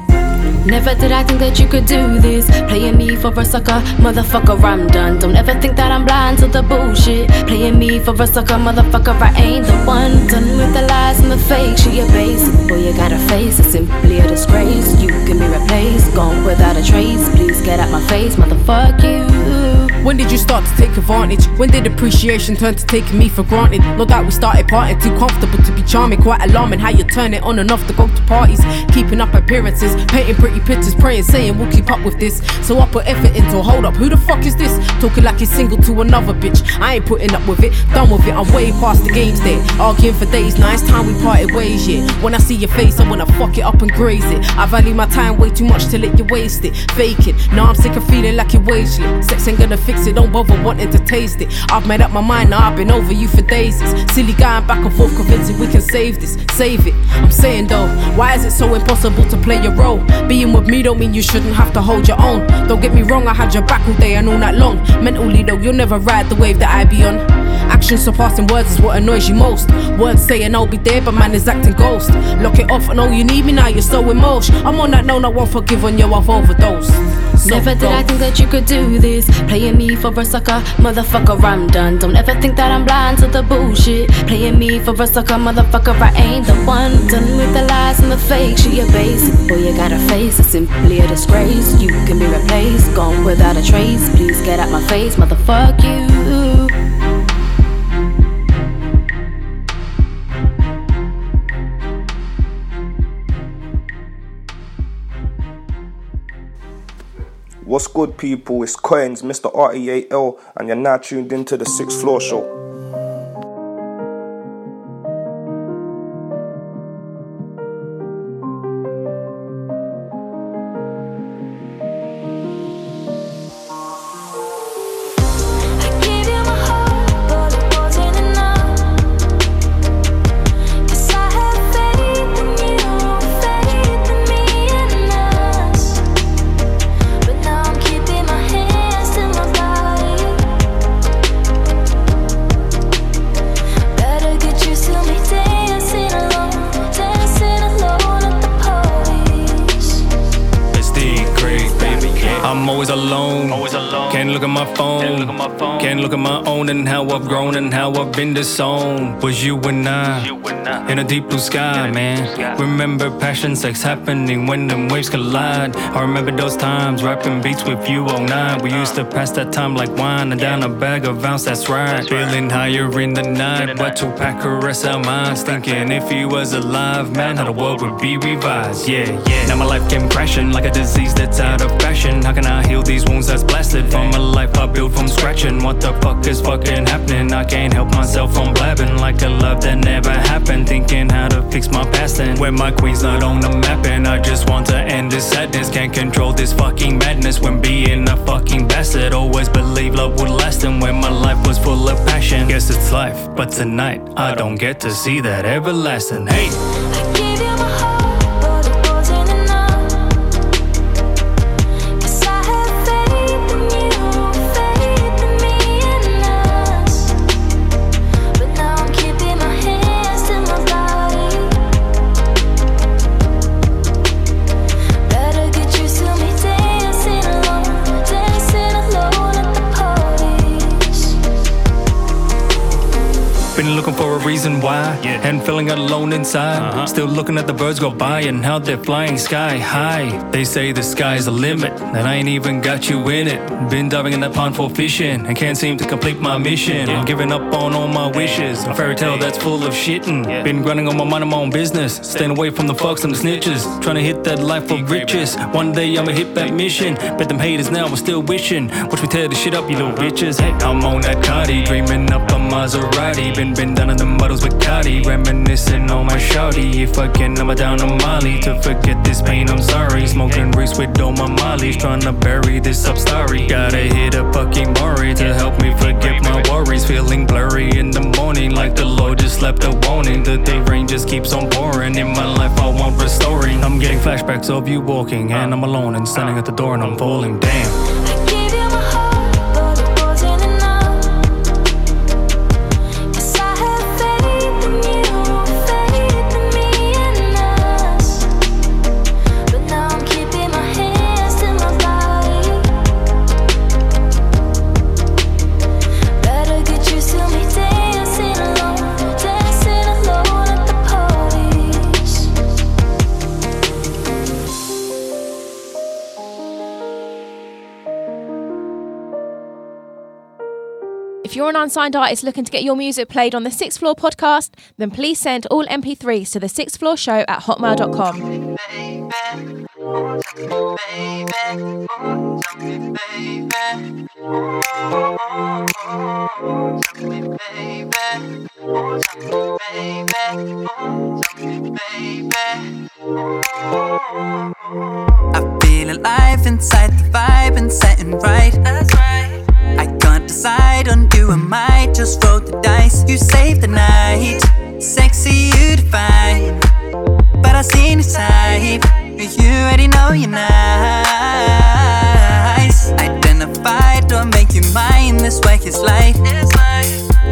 Never did I think that you could do this. Playing me for a sucker, motherfucker, I'm done. Don't ever think that I'm blind to the bullshit. Playing me for a sucker, motherfucker, I ain't the one. Done with the lies and the fake shit, you're basic. Boy, you got a face, it's simply a disgrace. You can be replaced, gone without a trace. Please get out my face, motherfuck you. When did you start to take advantage? When did appreciation turn to taking me for granted? No doubt we started parting, too comfortable to be charming. Quite alarming how you turn it on and off to go to parties. Keeping up appearances, painting pretty pictures, praying, saying we'll keep up with this. So I put effort into hold up. Who the fuck is this? Talking like he's single to another bitch. I ain't putting up with it, done with it. I'm way past the games there. Arguing for days, now it's time we parted ways, yeah. When I see your face, I wanna fuck it up and graze it. I value my time way too much to let you waste it. Fake it. Now I'm sick of feeling like you're wasteland. Sex ain't gonna fix it, don't bother wanting to taste it. I've made up my mind, now I've been over you for days. Silly going back and forth, convincing we can save this, save it. I'm saying though, why is it so impossible to play your role? Being with me don't mean you shouldn't have to hold your own. Don't get me wrong, I had your back all day and all night long. Mentally though, you'll never ride the wave that I be on. Action surpassing words is what annoys you most. Words saying I'll be there, but man is acting ghost. Lock it off and oh, you need me now, you're so emotion. I'm on that no, I won't forgive on you, I've overdosed. So Never did I think that you could do this. Playing me for a sucker, motherfucker, I'm done. Don't ever think that I'm blind to the bullshit. Playing me for a sucker, motherfucker, I ain't the one. Done with the lies and the fake shit, you're basic. Boy, you got a face, it's simply a disgrace. You can be replaced, gone without a trace. Please get out my face, motherfuck you. What's good, people? It's Coins, Mr. REAL, and you're now tuned into the Sixth Floor Show. I'm always alone. Can't look at my phone. Can't look at my own and how I've grown and how I've been disowned. Was you and I in a deep blue sky, man? Remember passion, sex happening when them waves collide. I remember those times rapping beats with you all night. We used to pass that time like wine and down a bag of ounce. That's right. Feeling higher in the night, but to pack a caress our minds. Thinking if he was alive, man, how the world would be revised. Yeah, yeah. Now my life came crashing like a disease that's out of fashion. How can I heal these wounds that's blasted from a life I built from scratch? And what the fuck is fucking happening? I can't help myself from blabbing like a love that never happened. Thinking how to fix my past and when my queen's not on the map. And I just want to end this sadness. Can't control this fucking madness when being a fucking bastard. Always believe love would last and when my life was full of passion. Guess it's life, but tonight I don't get to see that everlasting. Hey! Reason why, and feeling alone inside. Still looking at the birds go by and how they're flying sky high. They say the sky's the limit, and I ain't even got you in it. Been diving in that pond for fishing, and can't seem to complete my mission. I'm giving up on all my wishes. A fairy tale that's full of shitting. Been grinding on my mind and my own business, staying away from the fucks and the snitches. Trying to hit that life of riches. One day I'ma hit that mission. Bet them haters now are still wishing. Watch me tear the shit up, you little bitches. Hey, I'm on that Cardi, dreaming up a Maserati. Been been down in the models with Cardi, reminiscing on my shawty. If I can, I'm down on Molly to forget this pain. I'm sorry. Smoking reese with all my mollies, trying to bury this up story. Gotta hit a fucking Maury to help me forget my worries. Feeling blurry in the morning, like the Lord just slept a warning that the rain just keeps on pouring. In my life, I want restoring. I'm getting flashbacks of you walking, and I'm alone and standing at the door, and I'm falling. Damn. You're an unsigned artist looking to get your music played on the Sixth Floor podcast, then please send all MP3s to the Sixth Floor Show at hotmail.com. I feel alive inside the vibe and setting right. That's right. Decide on you and might just roll the dice. You save the night, sexy you define. But I seen your type, you already know you're nice. Identified, don't make you mine. This way is life.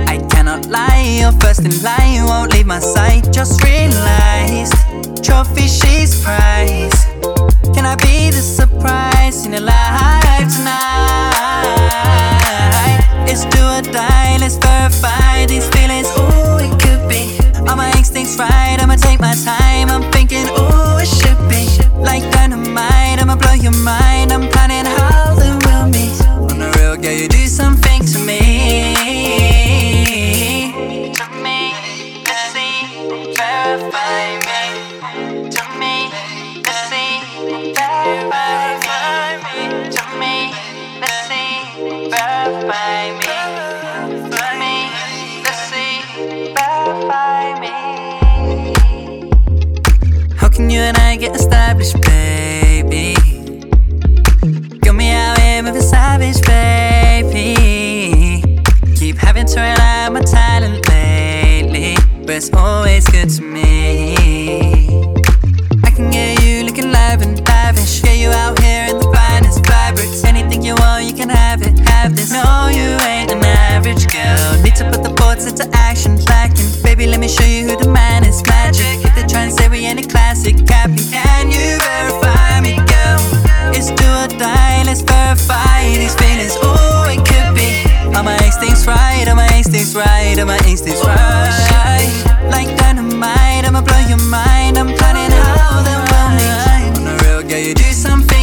I cannot lie, you're first in line, won't leave my sight. Just realized, trophy she's prize. Can I be the surprise in your life tonight? It's do or die, let's verify these feelings. Ooh, it could be. All my instincts right, I'ma take my time. I'm thinking, ooh, it should be. Like dynamite, I'ma blow your mind. I'm planning how the will be. On the real, girl, you do something you and I get established, baby? Got me out here moving savage, baby. Keep having to rely on my talent lately, but it's always good to me. I can get you looking live and lavish. Get you out here in the finest fabrics. You want, you can have it. Have this. No, you ain't an average girl. Need to put the thoughts into action. Lacking, baby, let me show you who the man is. Magic. Hit the trend, say we any classic. Capping, can you verify me, girl? It's do or die. Let's verify these feelings. Ooh, it could be. Are my instincts right? Are my instincts right? Are my instincts right? Like dynamite, I'ma blow your mind. I'm planning how them will meet. On the real, girl, you do something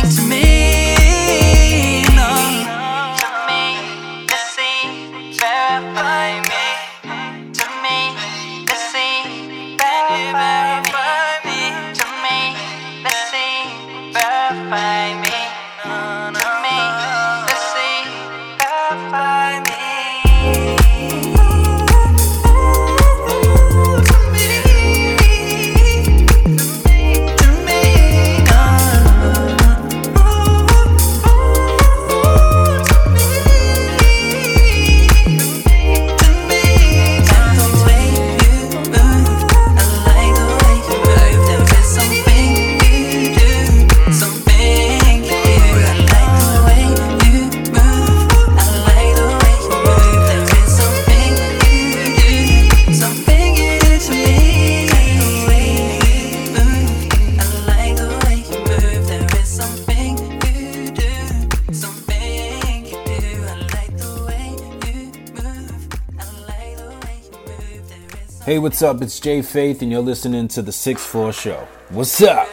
what's up? It's Jay Faith, and you're listening to the Sixth Floor Show. What's up?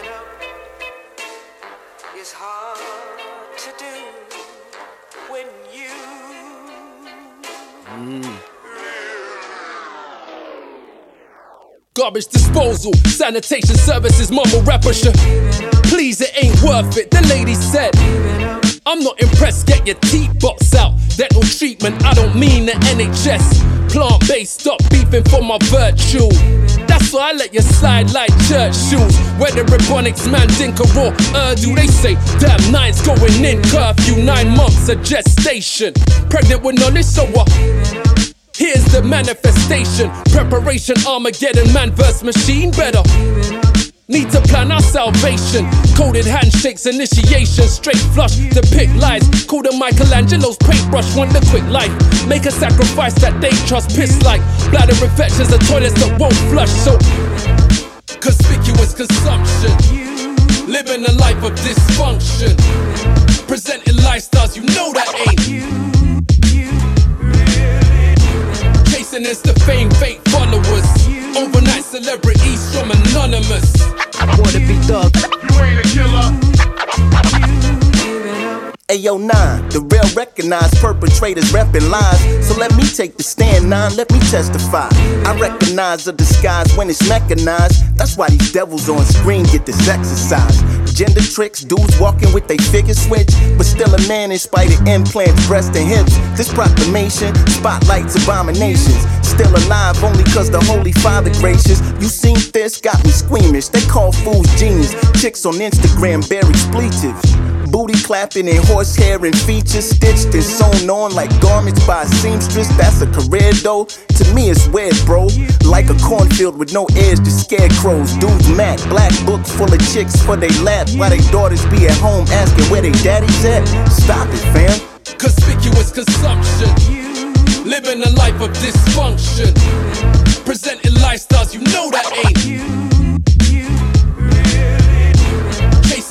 Garbage disposal, sanitation services, mumble rapper shit. Please, it ain't worth it. The lady said, I'm not impressed, get your teeth box out. Dental treatment, I don't mean the NHS. Plant based, stop beefing for my virtue. That's why I let you slide like church shoes. Whether man, Dinka or Urdu, they say, damn, nine's going in. Curfew, nine months of gestation. Pregnant with knowledge, so what? Here's the manifestation. Preparation, Armageddon, man versus machine. Better. Need to plan our salvation. Coded handshakes, initiation, straight flush. The pick lies. Call the Michelangelo's paintbrush. Want the quick life. Make a sacrifice that they trust. Piss like bladder infections, the toilets that won't flush. So conspicuous consumption. Living a life of dysfunction. Presenting lifestyles you know that ain't. Chasing is the fame, fake followers. Overnight celebrities from anonymous. Wanna be thug. You ain't a killer. Ayo, nine, the real recognized perpetrators repping lies. So let me take the stand, nine, let me testify. I recognize the disguise when it's mechanized. That's why these devils on screen get this exercise. Gender tricks, dudes walking with they figure switch, but still a man in spite of implants, breast and hips. This proclamation spotlights abominations. Still alive only cause the Holy Father gracious. You seen this, got me squeamish. They call fools genius. Chicks on Instagram bury expletives. Booty clapping and horsehair and features stitched and sewn on like garments by a seamstress. That's a career though. To me, it's weird, bro. Like a cornfield with no edge to scarecrows. Dudes Mac, black books full of chicks for they lap. While they daughters be at home asking where they daddies at. Stop it, fam. Conspicuous consumption. Living a life of dysfunction. Presenting lifestyles you know that ain't.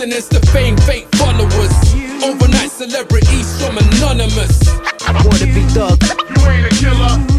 Chasing is the fame, fake followers. Overnight celebrities from anonymous. I wanna be thug. You ain't a killer.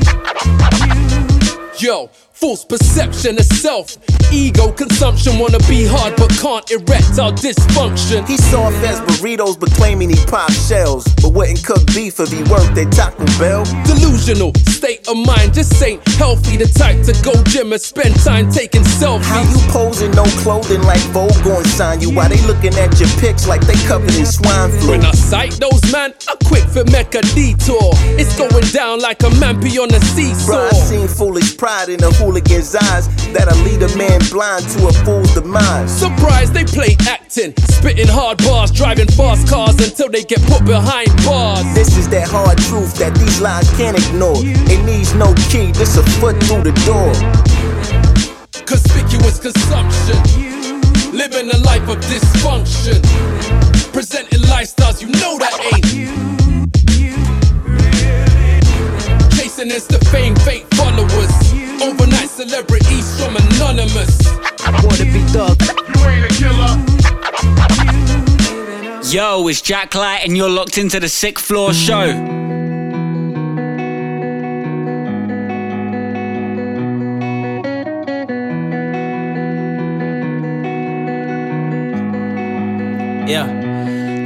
Yo, false perception of self. Ego consumption wanna be hard but can't erect our dysfunction. He soft as burritos but claiming he pop shells. But wouldn't cook beef if he worked at Taco Bell. Delusional state of mind just ain't healthy. The type to go gym and spend time taking selfies. How you posing no clothing like Vogue gon' sign you? Why they looking at your pics like they covered in swine flu? When I sight those man, I quick for Mecca detour. It's going down like a mampy on a seesaw. Bruh, I seen foolish pride in a hooligan's eyes that'll lead a man blind to a fool's demise. Surprised they play acting, spitting hard bars, driving fast cars until they get put behind bars. This is that hard truth that these lies can't ignore. It needs no key, this a foot through the door. Conspicuous consumption, living a life of dysfunction, presenting lifestyles you know that ain't. You. Chasing the fame, fake followers. Overnight anonymous. Wanna be thug. You ain't a killer. Yo, it's Jack Light, and you're locked into the Sixth Floor Show. Yeah.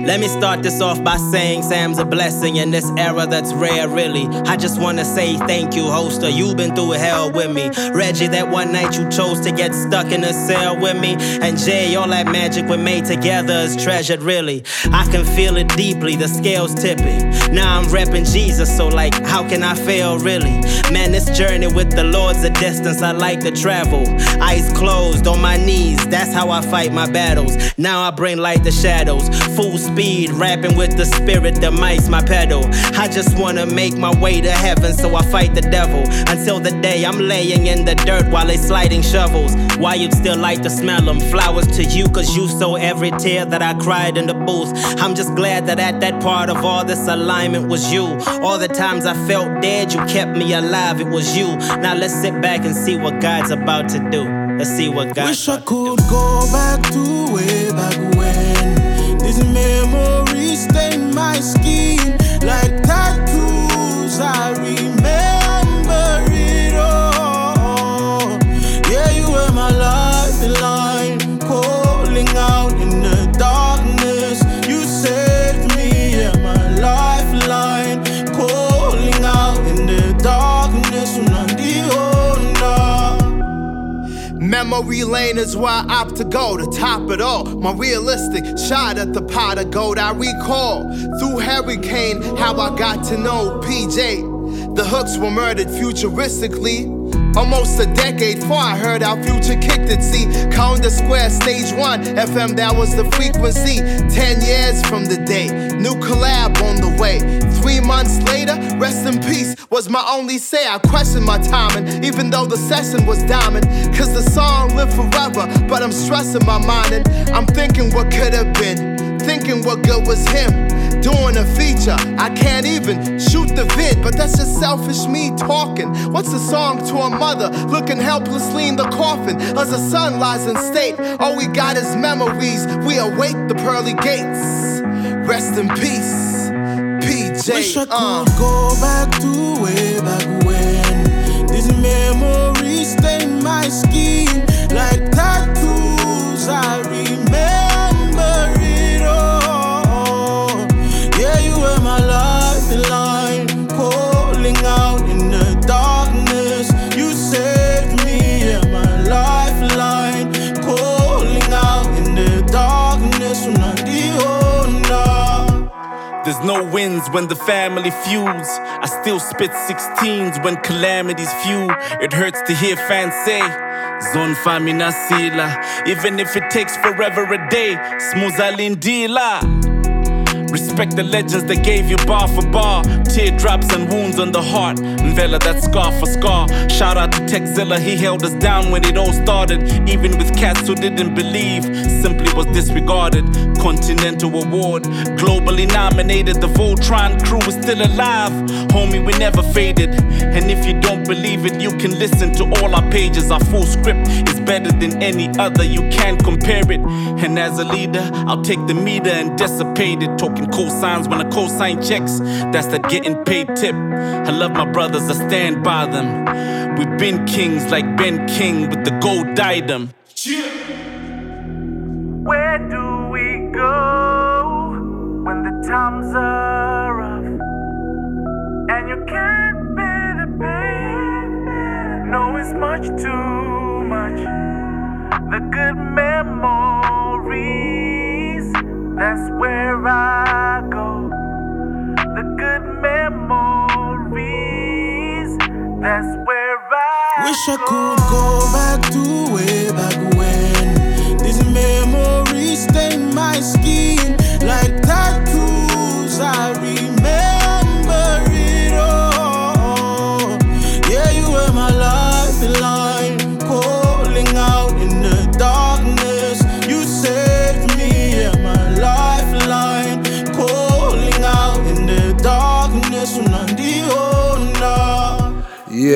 Let me start this off by saying Sam's a blessing in this era that's rare, really. I just wanna say thank you, Holstar. You've been through hell with me. Reggie, that one night you chose to get stuck in a cell with me. And Jay, all that magic we made together is treasured, really. I can feel it deeply, the scales tipping. Now I'm repping Jesus, so like, how can I fail, really? Man, this journey with the Lord's a distance I like to travel. Eyes closed, on my knees, that's how I fight my battles. Now I bring light to shadows. Full speed, rapping with the spirit, the mic's my pedal. I just wanna make my way to heaven, so I fight the devil. Until the day I'm laying in the dirt while they sliding shovels. Why you'd still like to smell them? Flowers to you, cause you saw every tear that I cried in the booth. I'm just glad that at that part of all this alignment was you. All the times I felt dead, you kept me alive, it was you. Now let's sit back and see what God's about to do. Let's see what God's Wish I could go back to way back when. These memories stain my skin like Memory lane is where I opt to go to top it all. My realistic shot at the pot of gold I recall. Through Hurricane, how I got to know PJ. The hooks were murdered futuristically. Almost a decade before I heard our future kicked it. See, the square, stage one, FM, that was the frequency. Ten years from the day, new collab on the way. Three months later, rest in peace was my only say. I questioned my timing, even though the session was diamond. Cause the song lived forever, but I'm stressing my mind and I'm thinking what could have been. Thinking what good was him doing a feature. I can't even shoot the vid, but that's just selfish me talking. What's a song to a mother looking helplessly in the coffin as the son lies in state? All we got is memories. We await the pearly gates. Rest in peace, PJ. Wish I could uh. go back to way back when. These memories stain my skin like tattoos. No wins when the family feuds. I still spit 16s when calamities few. It hurts to hear fans say, Zon famina sila. Even if it takes forever a day, smuzalindila. Respect the legends that gave you bar for bar. Teardrops and wounds on the heart. Nvela that scar for scar. Shout out to Techzilla, he held us down when it all started. Even with cats who didn't believe, simply was disregarded. Continental award, globally nominated. The Voltron crew is still alive. Homie, we never faded. And if you don't believe it, you can listen to all our pages. Our full script is better than any other. You can't compare it. And as a leader, I'll take the meter and dissipate it. Talking cosigns when a cosign checks, that's that getting paid tip. I love my brothers, I stand by them. We've been kings like Ben King with the gold diadem. Where do we go when the times are rough and you can't bear the pain? No, it's much too much. The good memories, that's where I go. The good memories, that's where I Wish I could go back to way back when. These memories stain my skin like tattoos. I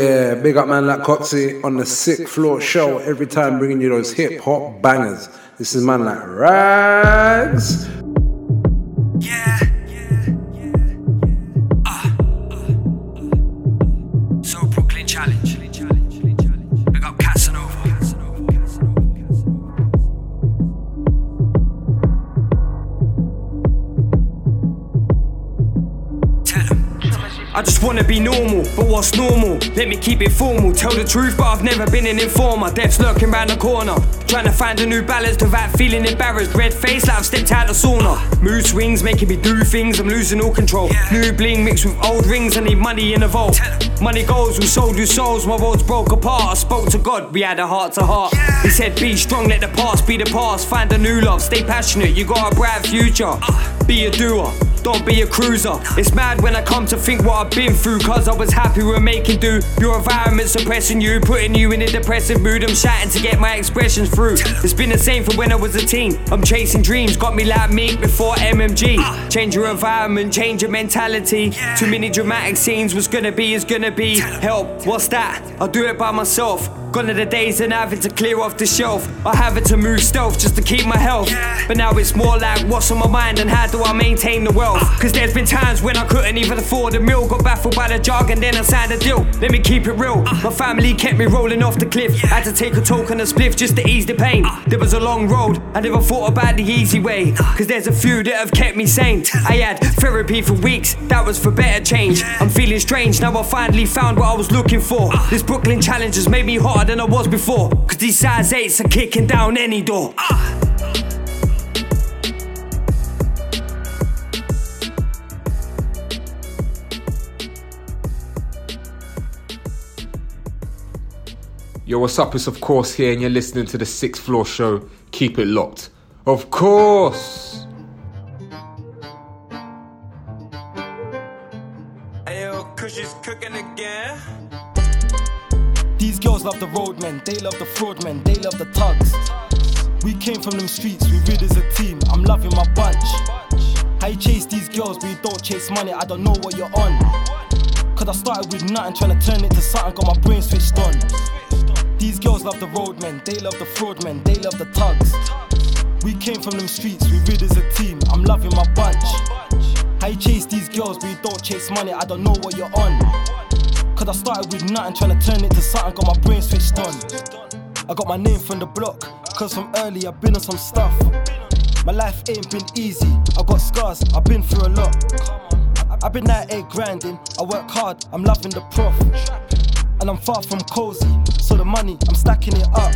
Yeah, big up man like Coxie on the Sixth Floor Show. Every time bringing you those hip hop bangers. This is man like Rags. So I just wanna be normal, but what's normal? Let me keep it formal. Tell the truth, but I've never been an informer. Death's lurking round the corner. Trying to find a new balance without feeling embarrassed. Red face like I've stepped out the sauna. Mood swings making me do things, I'm losing all control. New bling mixed with old rings, I need money in the vault. Money goes, we sold you souls, my world's broke apart. I spoke to God, we had a heart to heart. He said, Be strong, let the past be the past. Find a new love, stay passionate, you got a bright future. Be a doer. Don't be a cruiser. It's mad when I come to think what I've been through, cause I was happy with making do. Your environment suppressing you, putting you in a depressive mood. I'm shouting to get my expressions through. It's been the same for when I was a teen. I'm chasing dreams, got me like Meek before MMG. Change your environment, change your mentality. Too many dramatic scenes, what's gonna be is gonna be. Help, what's that? I'll do it by myself. Gone are the days and having to clear off the shelf. I have it to move stealth just to keep my health. But now it's more like what's on my mind and how do I maintain the wealth? Ah. Cause there's been times when I couldn't even afford a meal. Got baffled by the jog and then I signed a deal. Let me keep it real. Ah. My family kept me rolling off the cliff. Had to take a token of spliff just to ease the pain. Ah. There was a long road. I never thought about the easy way. Cause there's a few that have kept me sane. I had therapy for weeks. That was for better change. I'm feeling strange. Now I finally found what I was looking for. This Brooklyn challenge has made me hot harder than I was before. Cause these size eights are kicking down any door. Ah! Yo, what's up? It's of course here, and you're listening to the Sixth Floor Show. Keep it locked. Of course. These girls love the roadmen, they love the fraudmen, they love the tugs. We came from them streets, we rid as a team. I'm loving my bunch. How you chase these girls, but you don't chase money? I don't know what you're on. Cause I started with nothing, trying to turn it to something, got my brain switched on. These girls love the roadmen, they love the fraudmen, they love the tugs. We came from them streets, we rid as a team. I'm loving my bunch. How you chase these girls, but you don't chase money? I don't know what you're on. Cause I started with nothing, trying to turn it to something, got my brain switched on. I got my name from the block, cause from early I've been on some stuff. My life ain't been easy, I got scars, I've been through a lot. I've been out here grinding, I work hard, I'm loving the prof. And I'm far from cozy, so the money, I'm stacking it up.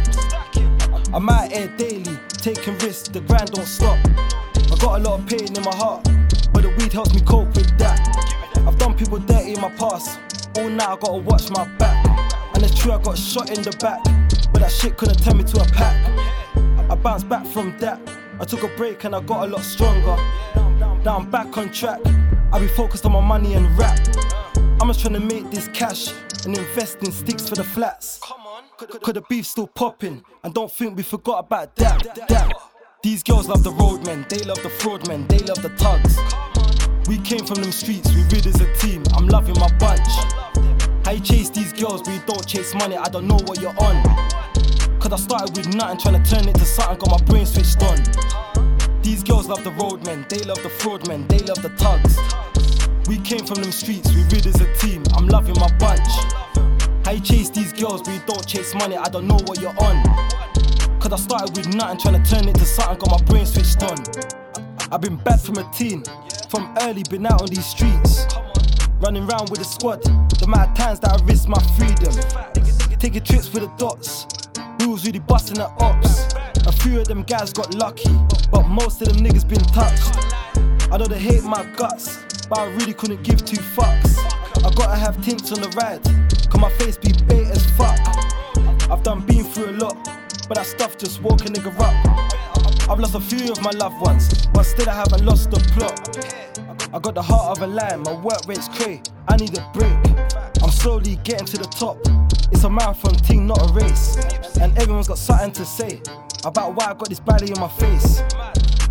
I'm out here daily, taking risks, the grind don't stop. I got a lot of pain in my heart, but the weed helps me cope with that. I've done people dirty in my past, all night I gotta watch my back. And it's true, I got shot in the back, but that shit couldn't turn me to a pack. I bounced back from that, I took a break and I got a lot stronger. Now I'm back on track, I be focused on my money and rap. I'm just trying to make this cash and invest in sticks for the flats. Cause the beef still popping, and don't think we forgot about that. that. These girls love the roadmen, they love the fraudmen, they love the tugs. We came from them streets, we rid as a team. I'm loving my bunch. You chase these girls, but you don't chase money? I don't know what you're on. Cause I started with nothing, trying to turn it to something, got my brain switched on. These girls love the roadmen, they love the fraudmen, they love the tugs. We came from them streets, we rid as a team. I'm loving my bunch. You chase these girls, but you don't chase money? I don't know what you're on. Cause I started with nothing, trying to turn it to something, got my brain switched on. I've been bad from a teen, from early, been out on these streets. Running around with a squad, the amount of times that I risked my freedom. Taking trips with the dots, was really busting at ops. A few of them guys got lucky, but most of them niggas been touched. I know they hate my guts, but I really couldn't give two fucks. I gotta have tints on the ride, cause my face be bait as fuck. I've done been through a lot, but that stuff just woke a nigga up. I've lost a few of my loved ones, but still I haven't lost the plot. I got the heart of a lion, my work rate's cray, I need a break. I'm slowly getting to the top. It's a marathon thing, not a race. And everyone's got something to say about why I got this belly on my face.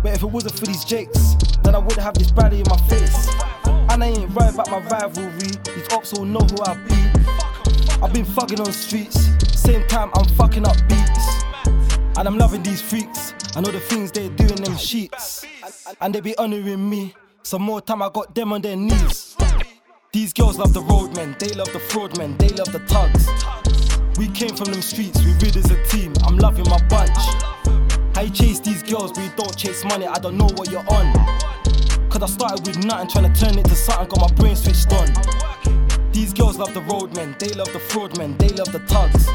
But if it wasn't for these jakes, then I wouldn't have this belly in my face. And I ain't right about my rivalry. These ops all know who I be. I've been fucking on streets, same time I'm fucking up beats. And I'm loving these freaks. I know the things they do in them sheets. And they be honoring me. Some more time I got them on their knees. These girls love the roadmen, they love the fraudmen, they love the tugs. We came from them streets, we rid as a team. I'm loving my bunch. How you chase these girls, but you don't chase money? I don't know what you're on. Cause I started with nothing, trying to turn it to something, got my brain switched on. These girls love the roadmen, they love the fraudmen, they love the tugs.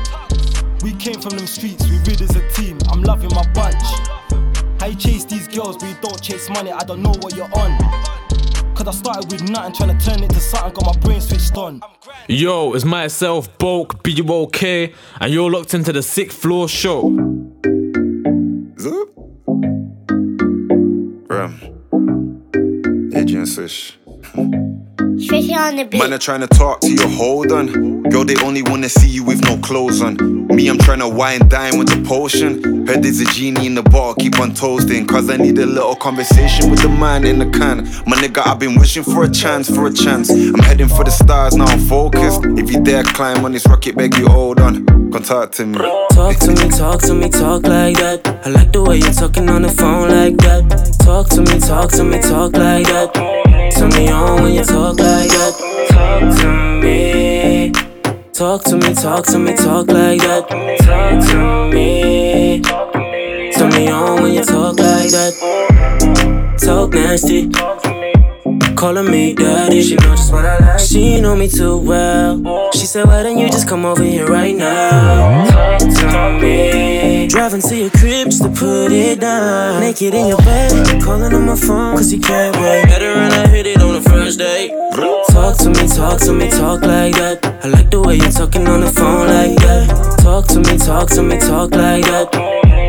We came from them streets, we rid as a team. I'm loving my bunch. How you chase these girls, but you don't chase money? I don't know what you're on. Cause I started with nothing, trying to turn it to something, got my brain switched on. Yo, it's myself, Bulk, B-U-O-K, and you're locked into the Sixth Floor Show. Zoop. Ram. Adrian Swish. Stretchy on the beat. Man are trying to talk to you, hold on. Girl, they only wanna see you with no clothes on. Me, I'm trying to wine dine with the potion. Heard there's a genie in the bar, keep on toasting. Cause I need a little conversation with the man in the can. My nigga, I've been wishing for a chance, for a chance. I'm heading for the stars, now I'm focused. If you dare climb on this rocket, beg you hold on. Contact to me. Talk to me, talk to me, talk like that. I like the way you're talking on the phone like that. Talk to me, talk to me, talk like that. Turn me on when you talk like that. Talk to me. Talk to me, talk to me, talk like that. Talk to me. Turn me on when you talk like that. Talk nasty. Calling me daddy. She know just what I like. She know me too well. She said, Why don't you just come over here right now? Talk to me. Driving to your crib just to put it down. Naked in your bed, calling on my phone, cause you can't wait. Better and I hit it on the first date. Talk to me, talk to me, talk like that. I like the way you're talking on the phone like that. Talk to me, talk to me, talk like that.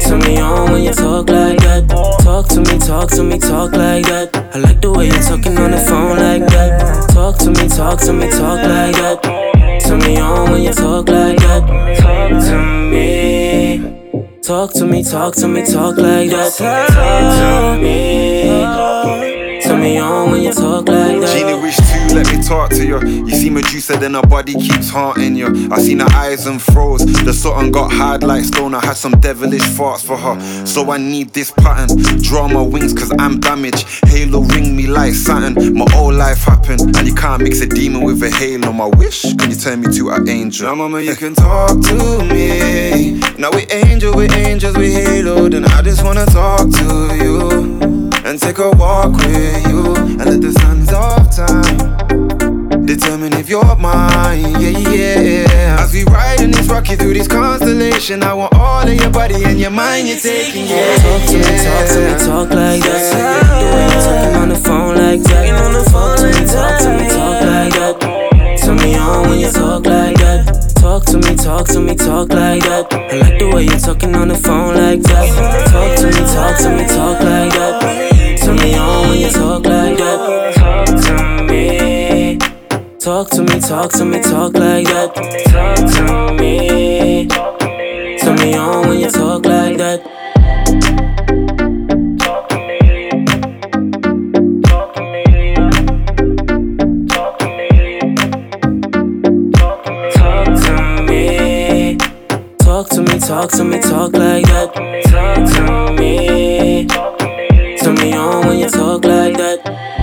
Turn me on when you talk like that. Talk to me, talk to me, talk like that. I like the way you're talking on the phone like that. Talk to me, talk to me, talk like that. Turn me on when you talk like that. Talk to me. Talk to me, talk to me, talk like that. Talk to me. Turn me on when you talk like that. Genie wish to let me talk to you. You see Medusa, then her body keeps haunting you. I seen her eyes and froze. The something got hard like stone. I had some devilish thoughts for her. So I need this pattern. Draw my wings, cause I'm damaged. Halo ring me like Saturn. My whole life happened. And you can't mix a demon with a halo. My wish, can you turn me to an angel? Now, mama, you can talk to me. Now we angel, we angels, we halo. Then I just wanna talk to you and take a walk with you and let the sands of time determine if you're mine. Yeah, yeah. As we ride in this rocky through this constellation, I want all of your body and your mind. You're taking yeah. Talk to me, talk to me, talk like that. The way you're talking on the phone like that. on the phone talk to me, talk to me, talk like that. Turn me on when you talk like that. Talk to me, talk to me, talk like that. I like the way you're talking on the phone like that. Talk to me, talk to me, talk like that. Turn me on when you talk like that. Talk to me. Talk to me, talk to me, talk like that. Talk to me. Turn me on when you talk like that. Talk to me. Talk to me, talk to me, talk like that. Talk to me. Turn me on when you talk like that.